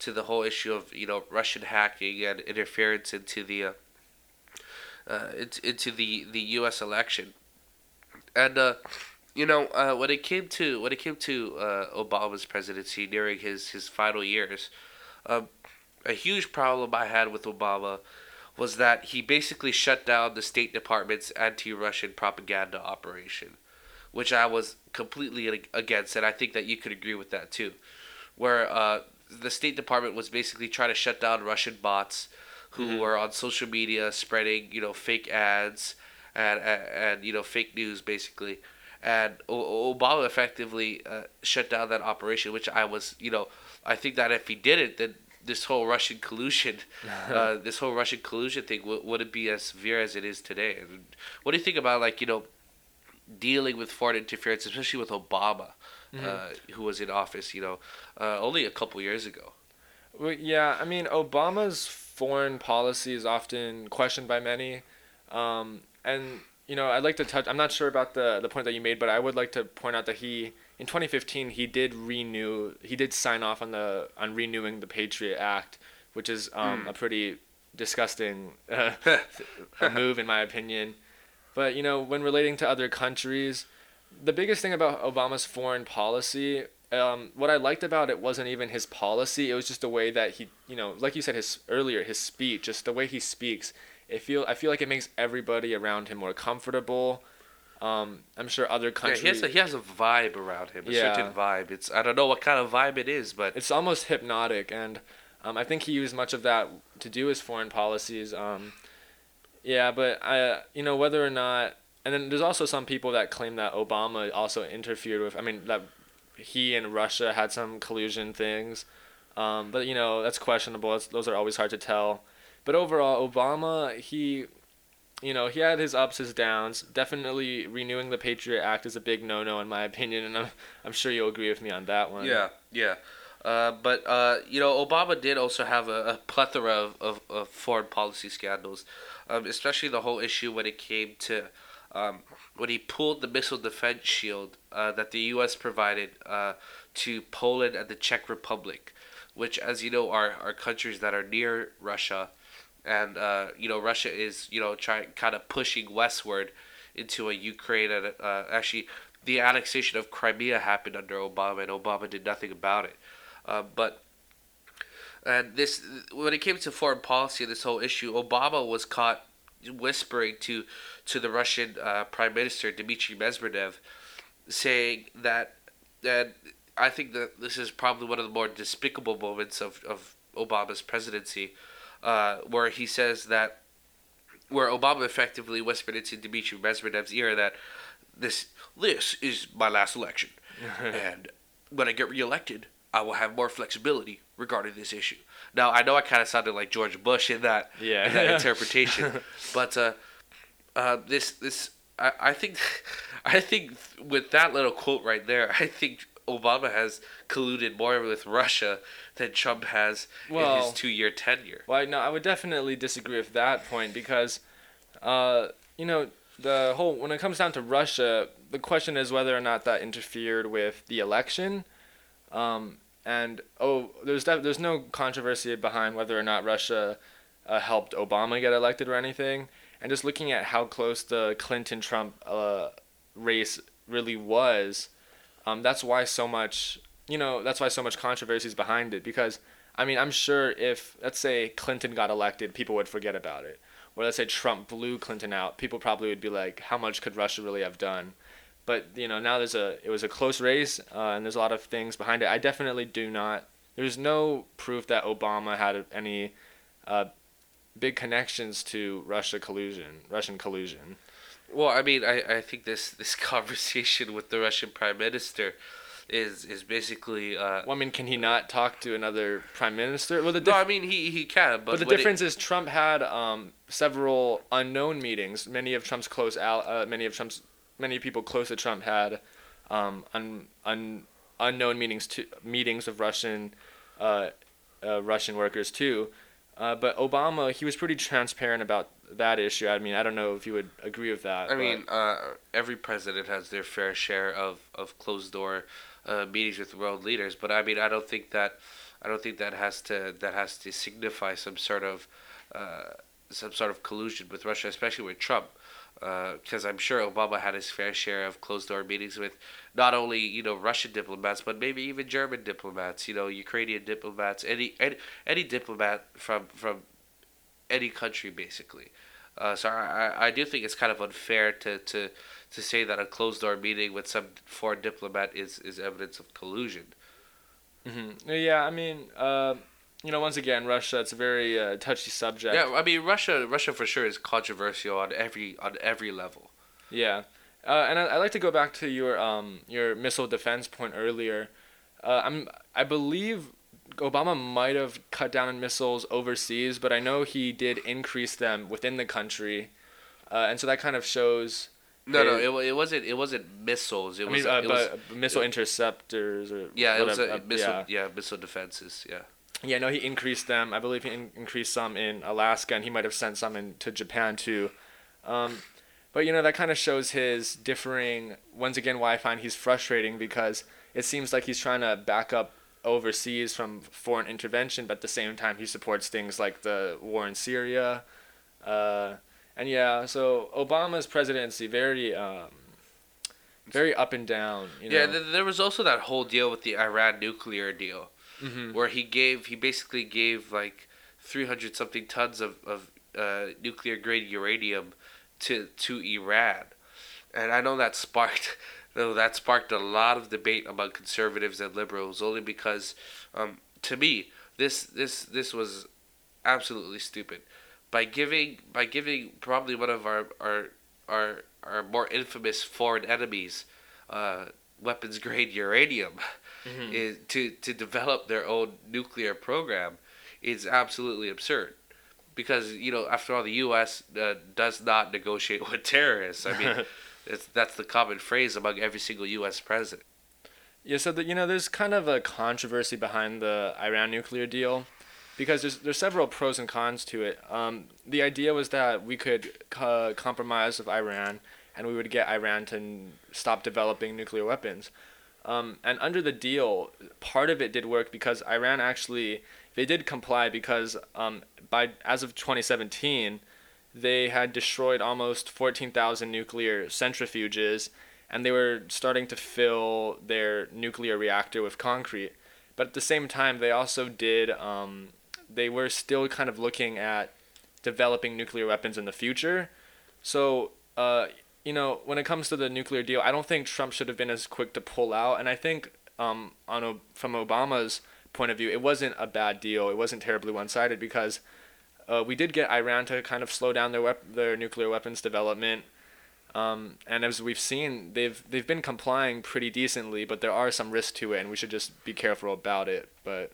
to the whole issue of you know Russian hacking and interference into the uh, uh, into, into the the U.S. election, and uh, you know uh, when it came to when it came to uh, Obama's presidency during his his final years, um, a huge problem I had with Obama was that he basically shut down the State Department's anti-Russian propaganda operation which I was completely against, and I think that you could agree with that too. Where uh, the State Department was basically trying to shut down Russian bots who were on social media spreading, you know, fake ads and and, and you know fake news basically. And o- Obama effectively uh, shut down that operation, which I was, you know, I think that if he did it, then this whole Russian collusion, uh, this whole Russian collusion thing w- wouldn't be as severe as it is today. And what do you think about like you know dealing with foreign interference, especially with Obama, uh, who was in office, you know, uh, only a couple years ago. Well, yeah, I mean, Obama's foreign policy is often questioned by many. Um, and, you know, I'd like to touch, I'm not sure about the, the point that you made, but I would like to point out that he, in 2015, he did renew, he did sign off on the, on renewing the Patriot Act, which is um, a pretty disgusting uh, move, in my opinion. But, you know, when relating to other countries, the biggest thing about Obama's foreign policy, um, what I liked about it wasn't even his policy. It was just the way that he, you know, like you said, his earlier, his speech, just the way he speaks. It feel I feel like it makes everybody around him more comfortable. Um, I'm sure other Yeah, countries. he has a, he has a vibe around him, a Yeah. certain vibe. It's I don't know what kind of vibe it is, but it's almost hypnotic, and um, I think he used much of that to do his foreign policies. Um, yeah, but I, you know, whether or not, and then there's also some people that claim that Obama also interfered with. I mean, that he and Russia had some collusion things, um, but you know that's questionable. That's, those are always hard to tell. But overall, Obama, he, you know, he had his ups, his downs. Definitely renewing the Patriot Act is a big no-no in my opinion, and I'm, I'm sure you'll agree with me on that one. yeah, yeah. Uh, but uh, you know, Obama did also have a, a plethora of, of, of foreign policy scandals, um, especially the whole issue when it came to um, when he pulled the missile defense shield uh, that the U.S. provided uh, to Poland and the Czech Republic, which, as you know, are, are countries that are near Russia, and uh, you know Russia is you know trying kind of pushing westward into a Ukraine and uh, actually the annexation of Crimea happened under Obama and Obama did nothing about it. Uh, but and this when it came to foreign policy, and this whole issue, Obama was caught whispering to to the Russian uh, Prime Minister Dmitry Medvedev, saying that and I think that this is probably one of the more despicable moments of, of Obama's presidency, uh, where he says that where Obama effectively whispered into Dmitry Medvedev's ear that this this is my last election, and when I get reelected, I will have more flexibility regarding this issue. Now I know I kind of sounded like George Bush in that Yeah. in that interpretation, but uh, uh, this this I, I think I think with that little quote right there, I think Obama has colluded more with Russia than Trump has in his two year tenure. Well, no, I would definitely disagree with that point because, uh, you know, the whole when it comes down to Russia, the question is whether or not that interfered with the election. Um, and oh, there's def- there's no controversy behind whether or not Russia uh, helped Obama get elected or anything. And just looking at how close the Clinton Trump uh, race really was, um, that's why so much you know that's why so much controversy is behind it because I mean I'm sure if let's say Clinton got elected, people would forget about it. Or let's say Trump blew Clinton out, people probably would be like, how much could Russia really have done? But you know now there's a it was a close race uh, and there's a lot of things behind it. I definitely do not. There's no proof that Obama had any uh, big connections to Russia collusion, Russian collusion. Well, I mean, I, I think this, this conversation with the Russian prime minister is is basically. Uh, Well, I mean, can he not talk to another prime minister? Well, the no, I mean he, he can, but, But the difference is Trump had um, several unknown meetings. Many of Trump's close al- uh, many of Trump's many people close to Trump had um, un, un, unknown meetings to meetings with Russian uh, uh, Russian workers too. Uh, but Obama, he was pretty transparent about that issue. I mean, I don't know if you would agree with that. I mean, uh, every president has their fair share of, of closed door uh, meetings with world leaders, but I mean, I don't think that I don't think that has to that has to signify some sort of uh, some sort of collusion with Russia, especially with Trump because uh, I'm sure Obama had his fair share of closed door meetings with not only you know Russian diplomats but maybe even German diplomats, you know Ukrainian diplomats, any any, any diplomat from from any country basically. Uh, so I, I do think it's kind of unfair to, to, to say that a closed door meeting with some foreign diplomat is, is evidence of collusion. Mm-hmm. Yeah, I mean, uh, you know, once again, Russia. It's a very uh, touchy subject. Yeah, I mean, Russia. Russia for sure is controversial on every on every level. Yeah, uh, and I, would like to go back to your um your missile defense point earlier. Uh, I'm I believe Obama might have cut down on missiles overseas, but I know he did increase them within the country, uh, and so that kind of shows. No, no, it, it wasn't. It wasn't missiles. It I was. Mean, uh, it was missile interceptors or. Yeah, it was a, missile. Yeah. yeah, missile defenses. Yeah. Yeah, no, he increased them. I believe he in- increased some in Alaska, and he might have sent some into Japan too. Um, but you know that kind of shows his differing. Once again, why I find he's frustrating because it seems like he's trying to back up overseas from foreign intervention, but at the same time he supports things like the war in Syria. Uh, and yeah, so Obama's presidency very um, very up and down. You know? Yeah, th- there was also that whole deal with the Iran nuclear deal mm-hmm. where he gave he basically gave like 300 something tons of, of uh, nuclear grade uranium to to Iran, and I know that sparked though that sparked a lot of debate among conservatives and liberals only because um, to me this this this was absolutely stupid by giving by giving probably one of our our our, our more infamous foreign enemies uh, weapons grade uranium mm-hmm. is to to develop their own nuclear program is absolutely absurd because you know after all the U.S. Uh, does not negotiate with terrorists. I mean, it's, that's the common phrase among every single U.S. president. Yeah, so the, you know, there's kind of a controversy behind the Iran nuclear deal because there's there's several pros and cons to it. Um, the idea was that we could uh, compromise with Iran and we would get Iran to stop developing nuclear weapons. Um, and under the deal, part of it did work because Iran actually they did comply because um, by as of 2017, they had destroyed almost 14,000 nuclear centrifuges, and they were starting to fill their nuclear reactor with concrete. But at the same time, they also did. Um, they were still kind of looking at developing nuclear weapons in the future. So uh, you know, when it comes to the nuclear deal, I don't think Trump should have been as quick to pull out. And I think, um, on from Obama's point of view, it wasn't a bad deal. It wasn't terribly one-sided because uh, we did get Iran to kind of slow down their wep- their nuclear weapons development. Um, and as we've seen, they've they've been complying pretty decently, but there are some risks to it, and we should just be careful about it. But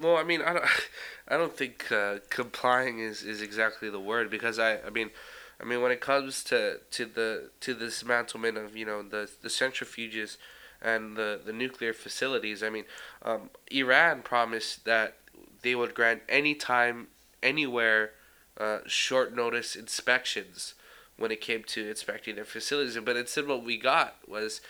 well, I mean, I don't, I don't think uh, complying is, is exactly the word because I, I mean, I mean, when it comes to, to the to the dismantlement of you know the the centrifuges and the, the nuclear facilities, I mean, um, Iran promised that they would grant any time, anywhere, uh, short notice inspections when it came to inspecting their facilities. But instead, what we got was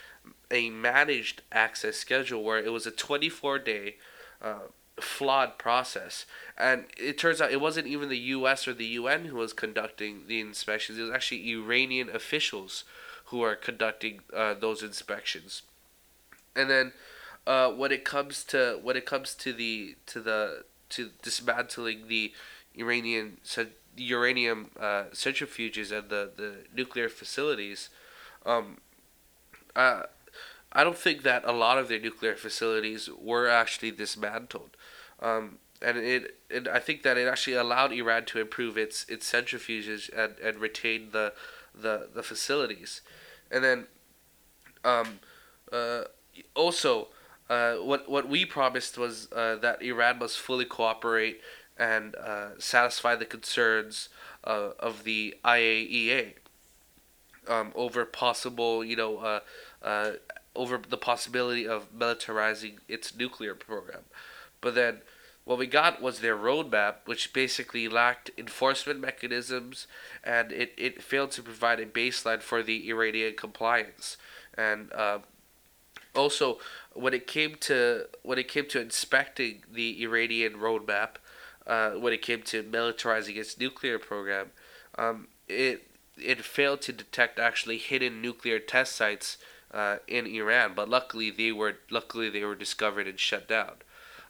a managed access schedule where it was a 24 day uh, flawed process. And it turns out it wasn't even the U.S. or the UN who was conducting the inspections. It was actually Iranian officials who are conducting uh, those inspections. And then, uh, when it comes to when it comes to the to the to dismantling the Iranian uranium uh, centrifuges and the, the nuclear facilities, um, uh, I don't think that a lot of their nuclear facilities were actually dismantled. Um, and it, it, I think that it actually allowed Iran to improve its its centrifuges and, and retain the, the the facilities, and then, um, uh, also, uh, what what we promised was uh, that Iran must fully cooperate and uh, satisfy the concerns uh, of the IAEA, um, over possible, you know, uh, over the possibility of militarizing its nuclear program. But then what we got was their roadmap, which basically lacked enforcement mechanisms and it, it failed to provide a baseline for the Iranian compliance. And uh, also, when it came to when it came to inspecting the Iranian roadmap, uh, when it came to militarizing its nuclear program, um, it it failed to detect actually hidden nuclear test sites uh, in Iran. But luckily, they were luckily they were discovered and shut down.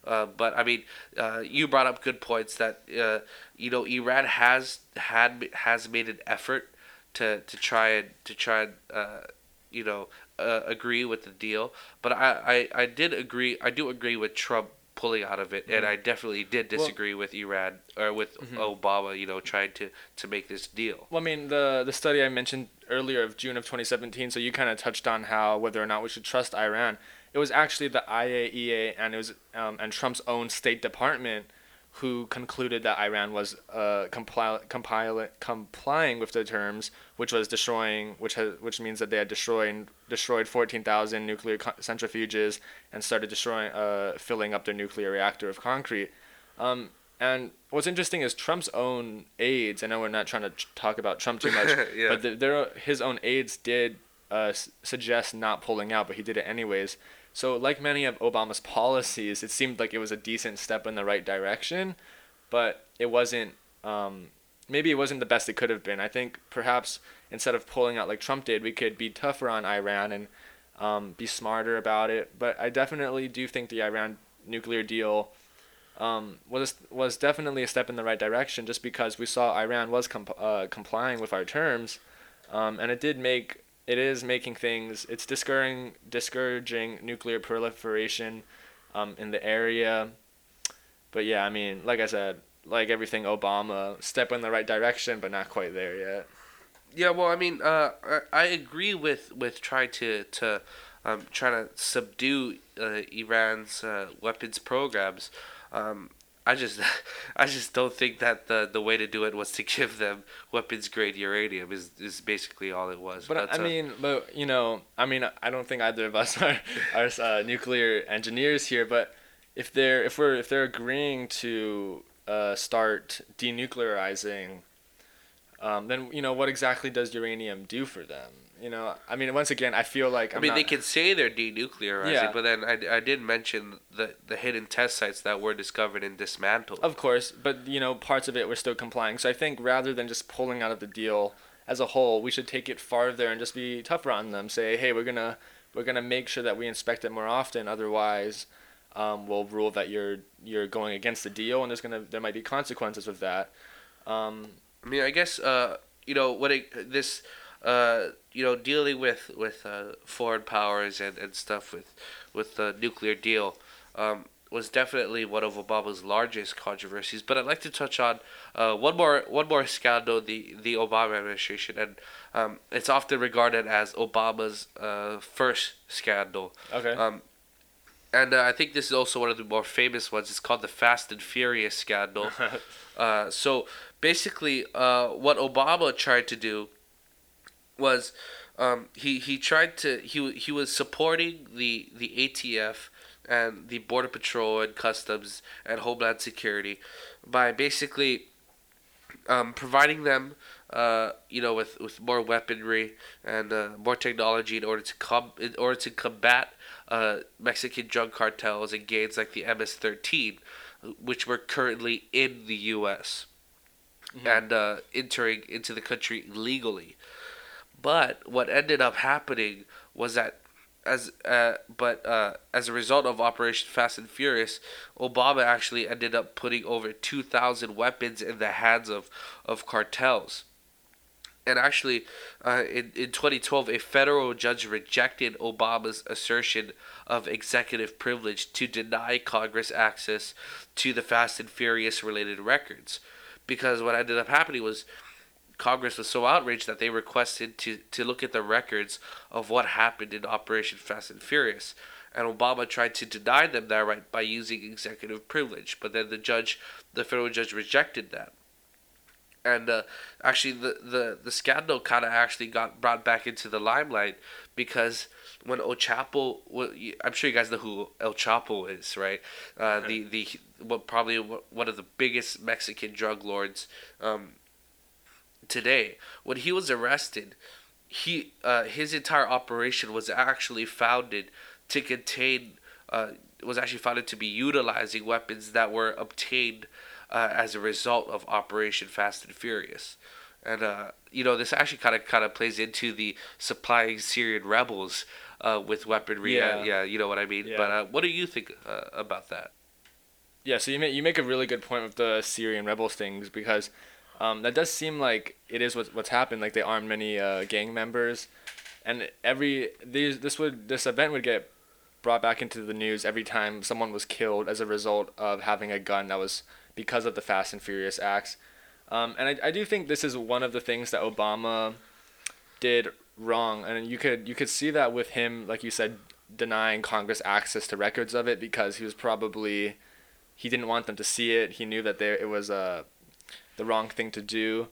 Uh, but I mean, uh, you brought up good points that uh, you know Iran has had has made an effort to, to try and to try and uh, you know uh, agree with the deal. But I, I, I did agree. I do agree with Trump pulling out of it, and mm-hmm. I definitely did disagree well, with Iran or with mm-hmm. Obama. You know, trying to, to make this deal. Well, I mean, the the study I mentioned earlier of June of 2017. So you kind of touched on how whether or not we should trust Iran it was actually the IAEA and it was um, and Trump's own State Department who concluded that Iran was uh, compli- complying with the terms, which was destroying, which has, which means that they had destroyed destroyed 14,000 nuclear co- centrifuges and started destroying, uh, filling up their nuclear reactor with concrete. Um, and what's interesting is Trump's own aides. I know we're not trying to talk about Trump too much, yeah. but the, their his own aides did uh, suggest not pulling out, but he did it anyways. So, like many of Obama's policies, it seemed like it was a decent step in the right direction, but it wasn't. Um, maybe it wasn't the best it could have been. I think perhaps instead of pulling out like Trump did, we could be tougher on Iran and um, be smarter about it. But I definitely do think the Iran nuclear deal um, was was definitely a step in the right direction, just because we saw Iran was comp- uh, complying with our terms, um, and it did make it is making things it's discouraging discouraging nuclear proliferation um, in the area. But yeah i mean like i said like everything obama step in the right direction but not quite there yet. Yeah well i mean uh, i agree with with trying to to um, trying to subdue uh, iran's uh, weapons programs. Um, I just, I just don't think that the the way to do it was to give them weapons grade uranium. Is is basically all it was. But, but I uh, mean, but you know, I mean, I don't think either of us are are uh, nuclear engineers here. But if they're if we're if they're agreeing to uh, start denuclearizing, um, then you know what exactly does uranium do for them? You know, I mean, once again, I feel like I'm i mean, not... they can say they're denuclearizing, yeah. but then I, I did mention the the hidden test sites that were discovered and dismantled. Of course, but you know, parts of it were still complying. So I think rather than just pulling out of the deal as a whole, we should take it farther and just be tougher on them. Say, hey, we're gonna we're gonna make sure that we inspect it more often. Otherwise, um, we'll rule that you're you're going against the deal, and there's gonna there might be consequences with that. Um, I mean, I guess uh, you know what it, this uh, you know, dealing with with uh, foreign powers and, and stuff with with the nuclear deal um, was definitely one of Obama's largest controversies. But I'd like to touch on uh, one more one more scandal the the Obama administration, and um, it's often regarded as Obama's uh, first scandal. Okay. Um, and uh, I think this is also one of the more famous ones. It's called the Fast and Furious scandal. uh, so basically, uh, what Obama tried to do was um, he he tried to he he was supporting the the ATF and the Border Patrol and Customs and Homeland Security by basically um, providing them uh, you know with, with more weaponry and uh, more technology in order to com- in order to combat uh, Mexican drug cartels and gangs like the MS-13 which were currently in the U.S. Mm-hmm. and uh, entering into the country legally. But what ended up happening was that as uh, but uh, as a result of Operation Fast and Furious, Obama actually ended up putting over 2,000 weapons in the hands of, of cartels. And actually, uh, in, in 2012, a federal judge rejected Obama's assertion of executive privilege to deny Congress access to the Fast and Furious related records. Because what ended up happening was Congress was so outraged that they requested to, to look at the records of what happened in Operation Fast and Furious. And Obama tried to deny them that right by using executive privilege. But then the judge, the federal judge, rejected that. and uh, actually the the the scandal kind of actually got brought back into the limelight because when El Chapo, well, I'm sure you guys know who El Chapo is, right? Uh, the the what probably one of the biggest Mexican drug lords um, today. When he was arrested, he uh, his entire operation was actually founded to contain uh, was actually founded to be utilizing weapons that were obtained uh, as a result of Operation Fast and Furious. And uh, you know this actually kind of kind of plays into the supplying Syrian rebels uh, with weaponry. Yeah. yeah, you know what I mean. Yeah. But uh, what do you think uh, about that? Yeah, so you make you make a really good point with the Syrian rebels things because um, that does seem like it is what, what's happened. Like they armed many uh, gang members, and every these this would this event would get brought back into the news every time someone was killed as a result of having a gun that was because of the Fast and Furious acts. Um, and I, I do think this is one of the things that Obama did wrong, and you could you could see that with him, like you said, denying Congress access to records of it because he was probably he didn't want them to see it. He knew that there it was uh, the wrong thing to do.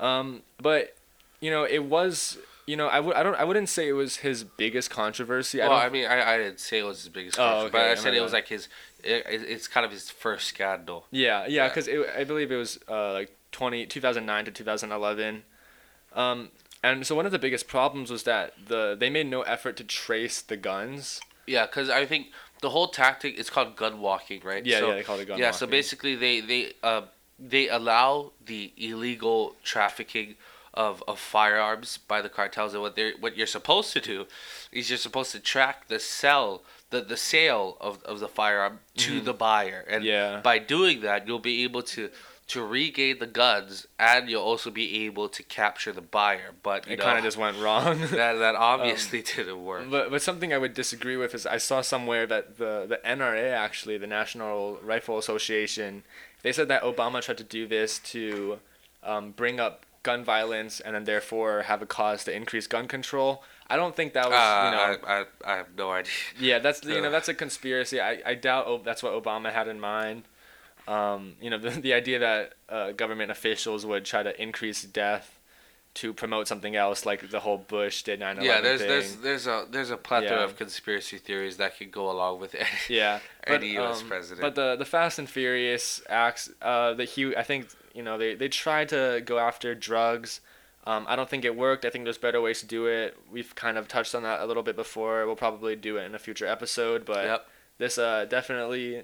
Um, but you know, it was you know, I would I don't I wouldn't say it was his biggest controversy. Well, I, I mean, I, I didn't say it was his biggest oh, controversy, okay, but I said it was like his. It, it's kind of his first scandal. Yeah, yeah, because yeah. I believe it was uh, like 20, 2009 to 2011. Um, and so one of the biggest problems was that the they made no effort to trace the guns. Yeah, because I think the whole tactic is called gun walking, right? Yeah, so, yeah, they call it gun yeah, walking. so basically they they uh, they allow the illegal trafficking of, of firearms by the cartels and what they what you're supposed to do is you're supposed to track the sell the, the sale of, of the firearm to mm-hmm. the buyer. And yeah. by doing that you'll be able to to regain the guns and you'll also be able to capture the buyer. But it kind of just went wrong. That, that obviously um, didn't work. but, but something i would disagree with is i saw somewhere that the, the nra actually the national rifle association they said that obama tried to do this to um, bring up gun violence and then therefore have a cause to increase gun control. I don't think that was uh, you know. I, I, I have no idea. Yeah, that's you know that's a conspiracy. I, I doubt that's what Obama had in mind. Um, you know the the idea that uh, government officials would try to increase death to promote something else, like the whole Bush did 9/11 Yeah, there's thing. there's there's a there's a plethora yeah. of conspiracy theories that could go along with it. Yeah, any but, U.S. um, president. But the the Fast and Furious acts, uh, that he I think you know they they tried to go after drugs. Um, I don't think it worked. I think there's better ways to do it. We've kind of touched on that a little bit before. We'll probably do it in a future episode, but yep. this uh definitely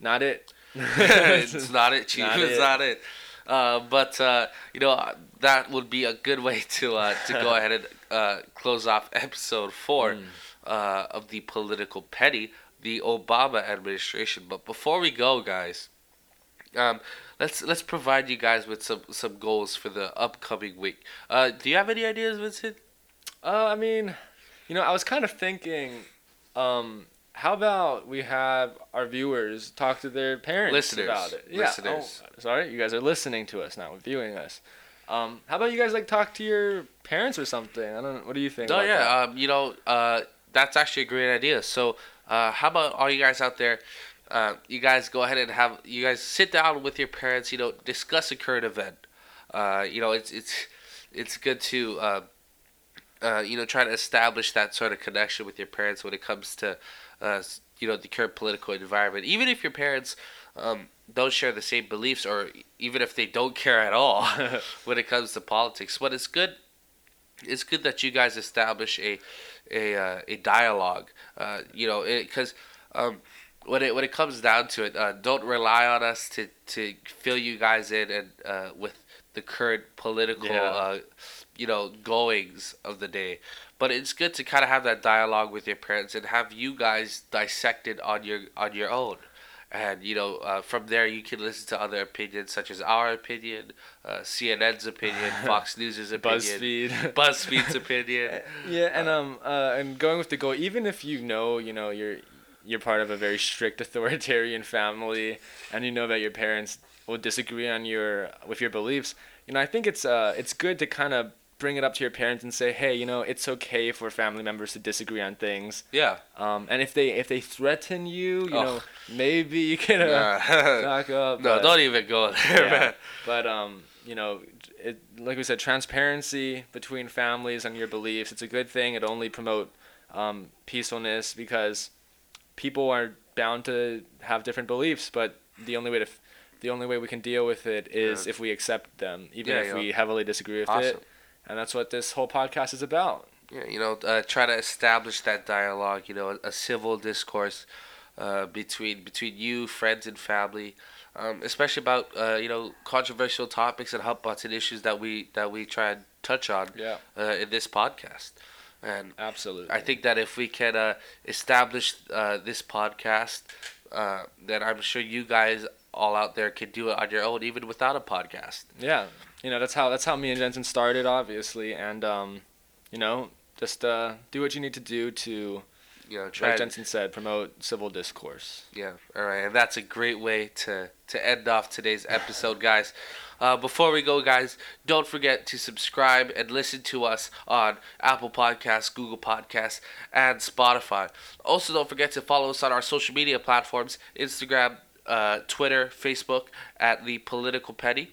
not it. it's not it, Chief. Not it's it. not it. Uh, but uh, you know that would be a good way to uh, to go ahead and uh, close off episode four mm. of the political petty, the Obama administration. But before we go, guys, um, let's let's provide you guys with some some goals for the upcoming week. Uh, do you have any ideas, Vincent? Uh, I mean, you know, I was kind of thinking, um, how about we have our viewers talk to their parents listeners, about it? Yeah. Listeners. Oh, sorry, you guys are listening to us now, viewing us. Um, how about you guys like talk to your parents or something? I don't. know. What do you think? Oh yeah, um, you know, uh, that's actually a great idea. So, uh, how about all you guys out there? Uh, you guys go ahead and have you guys sit down with your parents. You know, discuss a current event. Uh, you know, it's it's it's good to uh, you know try to establish that sort of connection with your parents when it comes to uh, you know the current political environment. Even if your parents um, don't share the same beliefs, or even if they don't care at all when it comes to politics, but it's good. It's good that you guys establish a a uh, a dialogue. Uh, you know, because um, when it when it comes down to it, uh, don't rely on us to, to fill you guys in and uh, with the current political, yeah. Uh, you know, goings of the day. But it's good to kind of have that dialogue with your parents and have you guys dissected on your on your own. And you know, uh, from there you can listen to other opinions such as our opinion, uh, CNN's opinion, Fox News's opinion, BuzzFeed, BuzzFeed's opinion. Yeah, and um, uh, and going with the goal, even if you know, you know, you're you're part of a very strict authoritarian family and you know that your parents will disagree on your with your beliefs you know i think it's uh it's good to kind of bring it up to your parents and say, hey, you know, it's okay for family members to disagree on things. Yeah. Um, and if they if they threaten you, you know, maybe you can uh, Nah. knock up. no, don't even go there, yeah. man. But um, you know, it like we said, transparency between families and your beliefs. It's a good thing. It only promote um, peacefulness because people are bound to have different beliefs, but the only way to f- the only way we can deal with it is Yeah. if we accept them, even Yeah, if we heavily disagree with Awesome. it. And that's what this whole podcast is about. Yeah, you know, uh, try to establish that dialogue. You know, a, a civil discourse uh, between between you, friends, and family, um, especially about uh, you know controversial topics and hot button issues that we that we try and touch on Yeah. uh, in this podcast. And Absolutely. I think that if we can uh, establish uh, this podcast, uh, then I'm sure you guys all out there could do it on your own, even without a podcast. Yeah, you know that's how that's how me and Jensen started, obviously, and um, you know, just uh, do what you need to do to, You know, try like Jensen said, promote civil discourse. Yeah, all right, and that's a great way to to end off today's episode, guys. Uh, before we go, guys, don't forget to subscribe and listen to us on Apple Podcasts, Google Podcasts, and Spotify. Also, don't forget to follow us on our social media platforms: Instagram, uh, Twitter, Facebook at the Political Petty,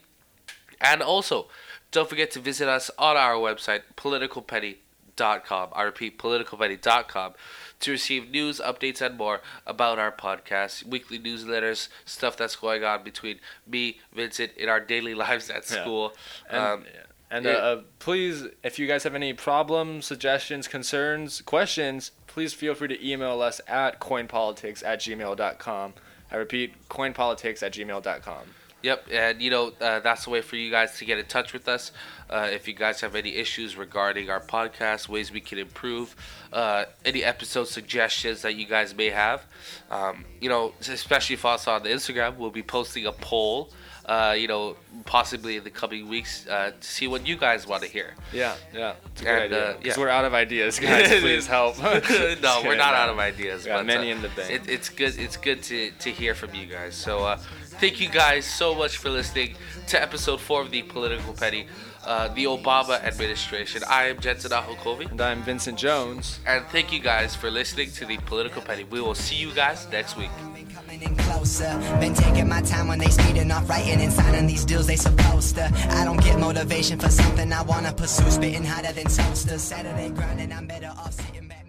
and also don't forget to visit us on our website, politicalpetty.com. I repeat, politicalpetty.com to receive news, updates, and more about our podcast, weekly newsletters, stuff that's going on between me, Vincent, in our daily lives at Yeah. school. And, um, and yeah. uh, uh, please, if you guys have any problems, suggestions, concerns, questions, please feel free to email us at coinpolitics at gmail.com. I repeat, coinpolitics at gmail.com. Yep, and you know uh, that's the way for you guys to get in touch with us. Uh, if you guys have any issues regarding our podcast, ways we can improve, uh, any episode suggestions that you guys may have, um, you know, especially for us on the Instagram, we'll be posting a poll. Uh, you know, possibly in the coming weeks uh, to see what you guys want to hear. Yeah, yeah. It's a And, idea. uh, Because yeah. we're out of ideas, guys. Please help. no, we're not out of ideas. We got but, many uh, in the bank. It, it's good. It's good to, to hear from you guys. So uh, thank you guys so much for listening to episode four of the Political Petty, uh, the Obama administration. I am Jensen Bercovici, And I'm Vincent Jones. and thank you guys for listening to the Political Petty. We will see you guys next week. Been coming in closer. Been taking my time when they speeding off, writing and signing these deals they supposed to. I don't get motivation for something I wanna pursue. Spitting hotter than toasters. Saturday grinding, I'm better off sitting back.